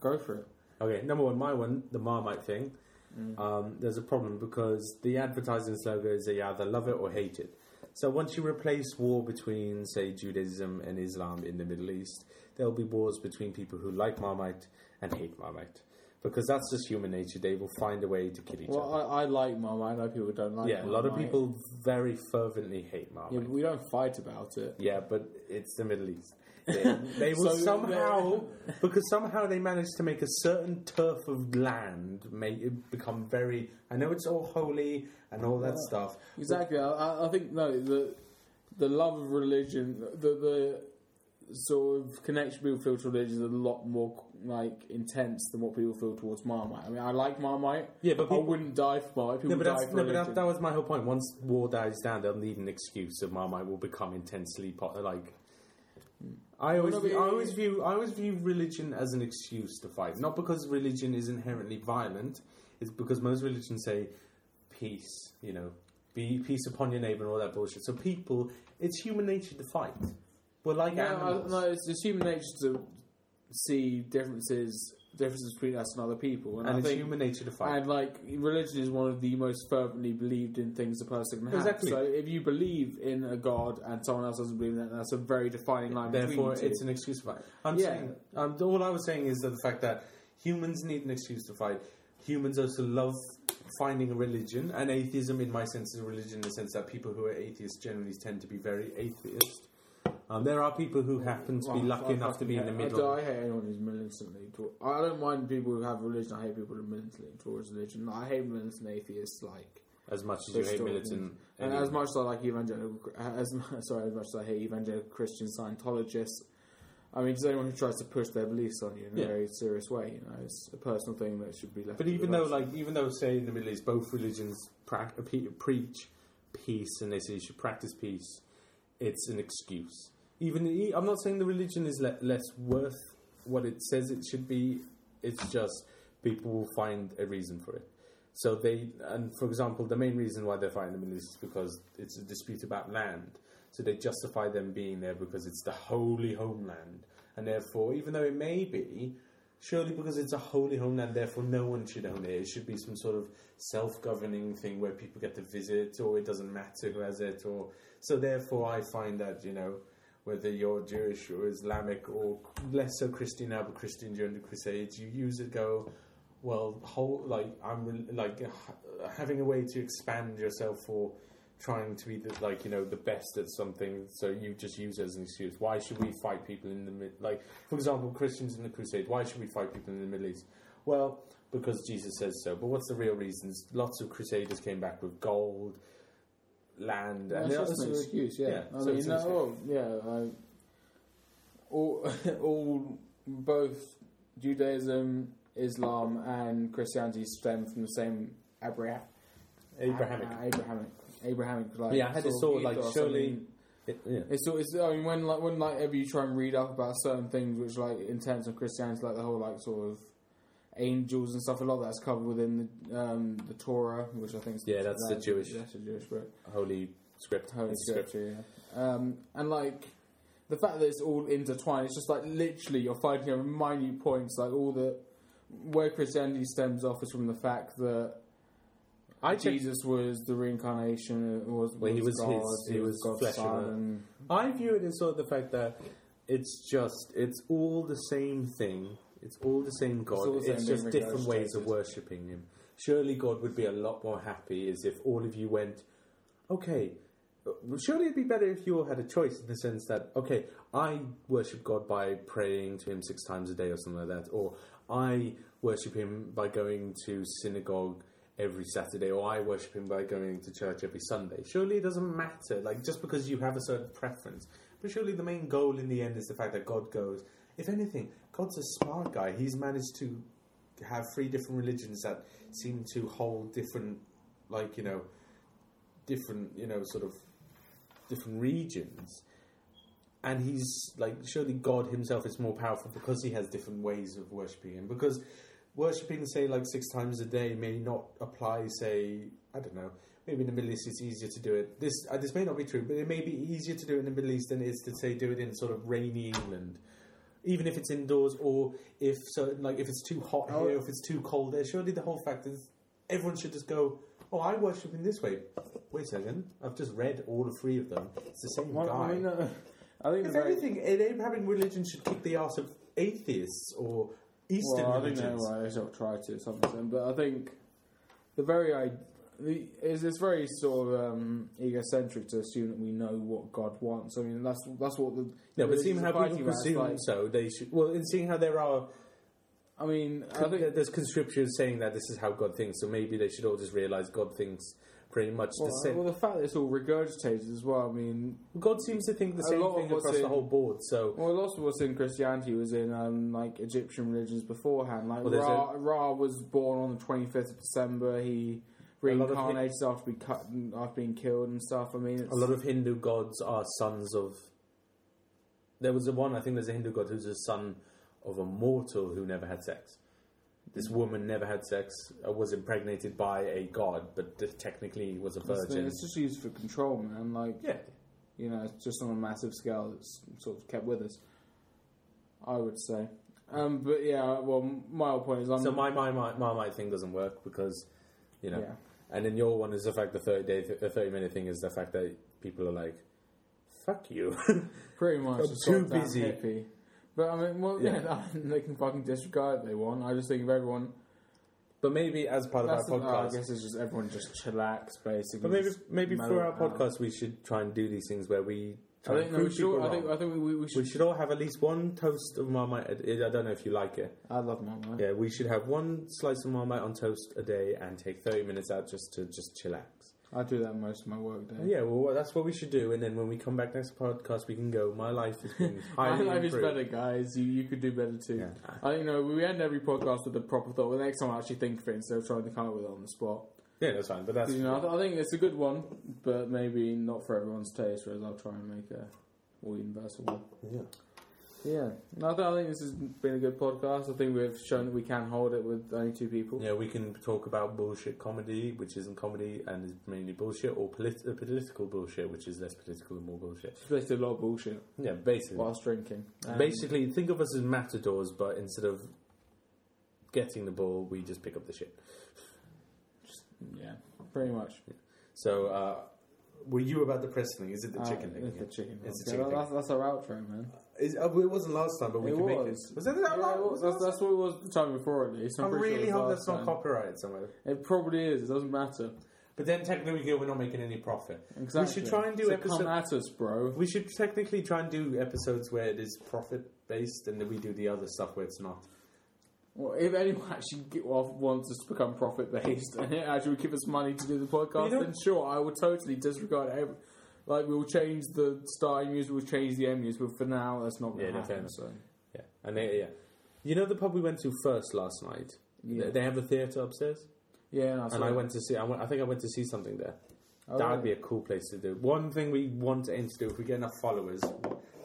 go for it. Okay, number one, my one, the Marmite thing. um, there's a problem because the advertising slogan is either love it or hate it. So once you replace war between, say, Judaism and Islam in the Middle East, there'll be wars between people who like Marmite and hate Marmite. Because that's just human nature. They will find a way to kill each Well, other. I, I like Marmite. I know people don't like yeah, a lot of people very fervently hate Yeah, Marmite. but we don't fight about it. Yeah, but it's the Middle East. They, they will So somehow, because somehow they managed to make a certain turf of land make it become very. I know it's all holy and all that stuff. Exactly. I- I, I think no the the love of religion, the the sort of connection people feel to religion is a lot more like intense than what people feel towards Marmite. I mean, I like Marmite. Yeah, but I people- wouldn't die for Marmite. People No, but, die that's, for no, but that, that was my whole point. Once war dies down, they'll need an excuse. So Marmite will become intensely po- like. I always, view, I always view, I always view religion as an excuse to fight. Not because religion is inherently violent. It's because most religions say peace. You know, be peace upon your neighbor and all that bullshit. So people, it's human nature to fight. We're like no, I, animals. no, it's just human nature to see differences differences between us and other people, and, and I it's think. human nature to fight. And like religion is one of the most fervently believed in things a person can have. Exactly. So if you believe in a god and someone else doesn't believe in that, that's a very defining line. Therefore, between it's an excuse to fight. I'm Yeah. saying, um, all I was saying is that the fact that humans need an excuse to fight. Humans also love finding a religion, and atheism, in my sense, is a religion in the sense that people who are atheists generally tend to be very atheist. Um, there are people who happen to be Well, lucky I enough to be in the fucking hate- middle. I, hate anyone who's militantly. Toward, I don't mind people who have religion. I hate people who are militantly towards religion. I hate militant atheists. Like As much as you hate militant, And as much as I like evangelical, as sorry, as much as I hate evangelical Christian Scientologists, I mean, just anyone who tries to push their beliefs on you in a Yeah. very serious way, you know, it's a personal thing that should be left. But to the even though, like, even though, say, in the Middle East, both religions pra- pe- preach peace and they say you should practice peace, it's an excuse. Even I'm not saying the religion is le- less worth what it says it should be. It's just people will find a reason for it. So they, and for example, the main reason why they're fighting the Middle is because it's a dispute about land. So they justify them being there because it's the holy homeland, and therefore, even though it may be, surely because it's a holy homeland, therefore no one should own it. It should be some sort of self-governing thing where people get to visit, or it doesn't matter who has it, or so. Therefore, I find that you know whether you're Jewish or Islamic or less so Christian now, but Christian during the Crusades, you use it go. Well, whole like I'm like having a way to expand yourself or trying to be the, like you know the best at something. So you just use it as an excuse. Why should we fight people in the? Like for example, Christians in the Crusade. Why should we fight people in the Middle East? Well, because Jesus says so. But what's the real reasons? Lots of Crusaders came back with gold, land, That's and they just an excuse, yeah. yeah, I so mean, no, well, yeah, I, all, all, both Judaism, Islam, and Christianity stem from the same Abraham, Abrahamic. Abrahamic, Abrahamic. Like, Yeah, I had this sort thought, like, surely- I mean, It- yeah. It's, it's I mean when like when like ever you try and read up about certain things which like in terms of Christianity like the whole like sort of angels and stuff a lot of that's covered within the um, the Torah which I think is Yeah, that's the Jewish- that's a Jewish book Holy script. Holy script. Scripture yeah um, and like the fact that it's all intertwined it's just like literally you're finding over minute points like all the where Christianity stems off is from the fact that I checked- Jesus was the reincarnation uh, was, Well, he was God, his- he was God's flesh and son and I view it as sort of the fact that it's just it's all the same thing. It's all the same God. It's, same just different ways of worshipping Him. Surely God would be a lot more happy as if all of you went, okay. uh, Surely it'd be better if you all had a choice in the sense that, okay, I worship God by praying to Him six times a day or something like that, or I worship Him by going to synagogue every Saturday, or I worship Him by going to church every Sunday. Surely it doesn't matter, like just because you have a certain preference. But surely the main goal in the end is the fact that God goes. If anything, God's a smart guy. He's managed to have three different religions that seem to hold different, like you know, different you know sort of different regions. And he's like, surely God Himself is more powerful because He has different ways of worshipping Him. Because worshipping, say, like six times a day may not apply, say, I don't know, maybe in the Middle East it's easier to do it. This uh, this may not be true, but it may be easier to do it in the Middle East than it is to say do it in sort of rainy England, even if it's indoors or if certain like if it's too hot Oh. here, if it's too cold there. Surely the whole fact is everyone should just go. Oh, I worship in this way. Wait a second. I've just read all the three of them. It's the same Well, guy. I mean, uh, I think if very- anything, an Abrahamic religion should kick the ass of atheists or Eastern well, I think religions. they're right. They'll try to to some extent, but I think the very I is it's very sort of um, egocentric to assume that we know what God wants. I mean, that's that's what the no, but seeing how people presume like. so, they should. Well, in seeing how there are, I mean, I think there's conscriptions saying that this is how God thinks, so maybe they should all just realize God thinks pretty much well, the same. well, the fact that it's all regurgitated as well. I mean, God seems to think the a same lot thing across the whole board. So well, lots of what's in Christianity was in um, like Egyptian religions beforehand. Like Well, Ra, Ra was born on the twenty fifth of December. He A lot of reincarnated after being cut, after being killed and stuff. I mean, it's, a lot of Hindu gods are sons of. There was a one. I think there's a Hindu god who's a son of a mortal who never had sex. This woman never had sex. Uh, was impregnated by a god, but t- technically was a It's, virgin. it's just used for control, man. Like, Yeah, you know, it's just on a massive scale that's sort of kept with us. I would say. Um, but yeah, well, my whole point is, I'm, So my my my Marmite thing doesn't work because, you know, yeah, and then your one is the fact the thirty day th- the thirty minute thing is the fact that people are like, "Fuck you." pretty much. I'm too busy. Hippie. But I mean, well, Yeah. yeah, they can fucking disregard if they want. I just think if everyone, but maybe as part of our the, oh, I guess it's just everyone just chillax, basically. but maybe maybe for our out. podcast we should try and do these things where we. I think no, we should. people I think. I think we, we should. We should all have at least one toast of Marmite. I don't know if you like it. I love Marmite. Yeah, we should have one slice of Marmite on toast a day and take 30 minutes out just to just chillax. I do that most of my work day. Yeah, well, that's what we should do. And then when we come back next podcast, we can go, my life has been My highly life is better, guys. You you could do better too. Yeah. I you know we end every podcast with a proper thought. The next time I actually think of it instead of trying to come up with it on the spot. Yeah, that's fine. But that's. You know, I, th- I think it's a good one, but maybe not for everyone's taste. Whereas I'll try and make a more universal one. yeah. Yeah, no, I, th- I think this has been a good podcast. I think we've shown that we can hold it with only two people. Yeah, we can talk about bullshit comedy, which isn't comedy and is mainly bullshit, or polit- uh, political bullshit, which is less political and more bullshit. It's basically a lot of bullshit Yeah, basically. whilst drinking. Um, basically, think of us as matadors, but instead of getting the ball, we just pick up the shit. Yeah, pretty much. So, uh, were you about the press thing? Is it the Uh, chicken thing? It's the chicken. It's the chicken That's, that's our outro, man. Is, uh, it wasn't last time, but we It can make was. it. Was that, Yeah, it was- that's, that's what it was the time before, at least. I'm I sure really was hope last that's not copyrighted somewhere. It probably is. It doesn't matter. But then technically, we're not making any profit. Exactly. We should try and do so episode- Come at us, bro. We should technically try and do episodes where it is profit based, and then we do the other stuff where it's not. Well, if anyone actually get, well, wants us to become profit based and it actually would give us money to do the podcast, then sure, I would totally disregard every. Like we'll change the starting music, we'll change the end music, but for now that's not going to no, fair happen. enough. So Yeah, and they, yeah, you know the pub we went to first last night. Yeah. They have a theatre upstairs, yeah, no, and I went to see. I, went, I think I went to see something there. Oh, that would be a cool place to do. One thing we want to aim to do if we get enough followers,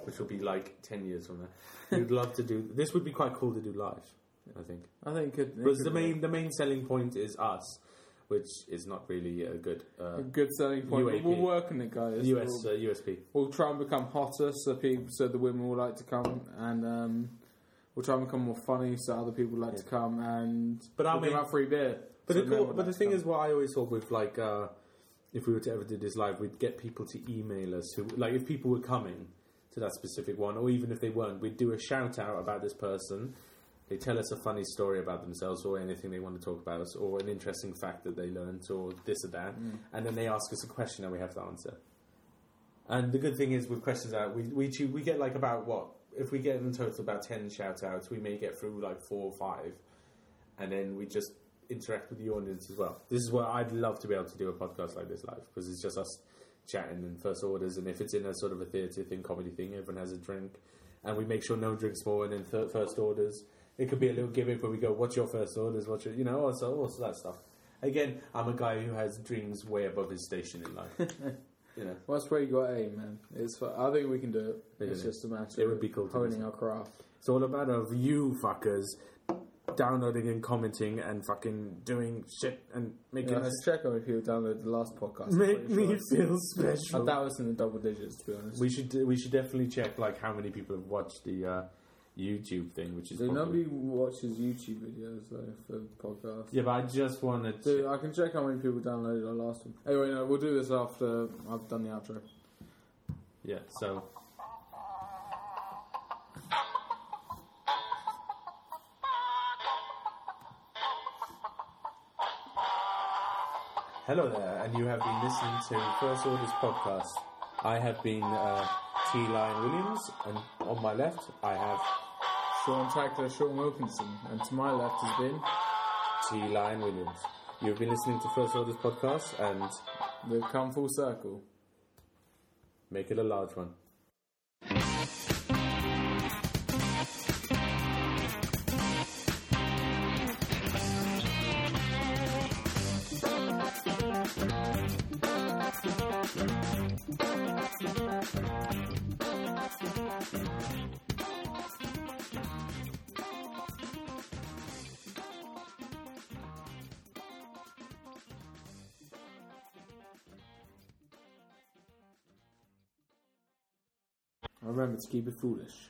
which will be like ten years from now, we'd love to do. This would be quite cool to do live. I think. I think it could. it Because could the main the main selling point is us, which is not really a good uh, a good selling point. But UAP. We'll work on it, guys. US We'll, uh, USP. we'll try and become hotter, so people, so the women will like to come, and um, we'll try and become more funny, so other people like to come, and But I we'll give mean- out free beer. But so the men cool, would but the like to thing come. is, what I always thought with like, uh, if we were to ever do this live, we'd get people to email us. Who like if people were coming to that specific one, or even if they weren't, we'd do a shout out about this person. They tell us a funny story about themselves, or anything they want to talk about, or an interesting fact that they learned, or this or that, Mm. and then they ask us a question and we have to answer. And the good thing is with questions out, we we we get like about what if we get in total about ten shout outs, we may get through like four or five, and then we just interact with the audience as well. This is what I'd love to be able to do a podcast like this live because it's just us chatting and first orders, and if it's in a sort of a theatre thing, comedy thing, everyone has a drink, and we make sure no one drinks more, and then th- first orders. It could be a little gimmick where we go, "What's your first orders? What's your, you know, also also that stuff." Again, I'm a guy who has dreams way above his station in life. you know, Well, that's where you got aim, man. It's. fu- I think we can do it. Maybe it's not. just a matter. It would of be cool to honing our craft. it's all about of you fuckers downloading and commenting and fucking doing shit and making Yeah, us let's check how many people downloaded the last podcast. I'm make pretty me sure feel I special. doubt it's in the double digits, to be honest. We should we should definitely check like how many people have watched the uh, YouTube thing, which is Dude, probably- nobody watches YouTube videos though for podcasts. Yeah, but I just wanted Dude, to. I can check how many people downloaded our last one. Anyway, no, we'll do this after I've done the outro. Yeah, so. Hello there, and you have been listening to First Orders podcast. I have been uh, T. Lion Williams, and on my left I have Sean Tackler, Sean Wilkinson, and to my left has been T. Lion Williams. You've been listening to First Orders podcast, and the Come Full Circle. make it a large one. To keep it foolish.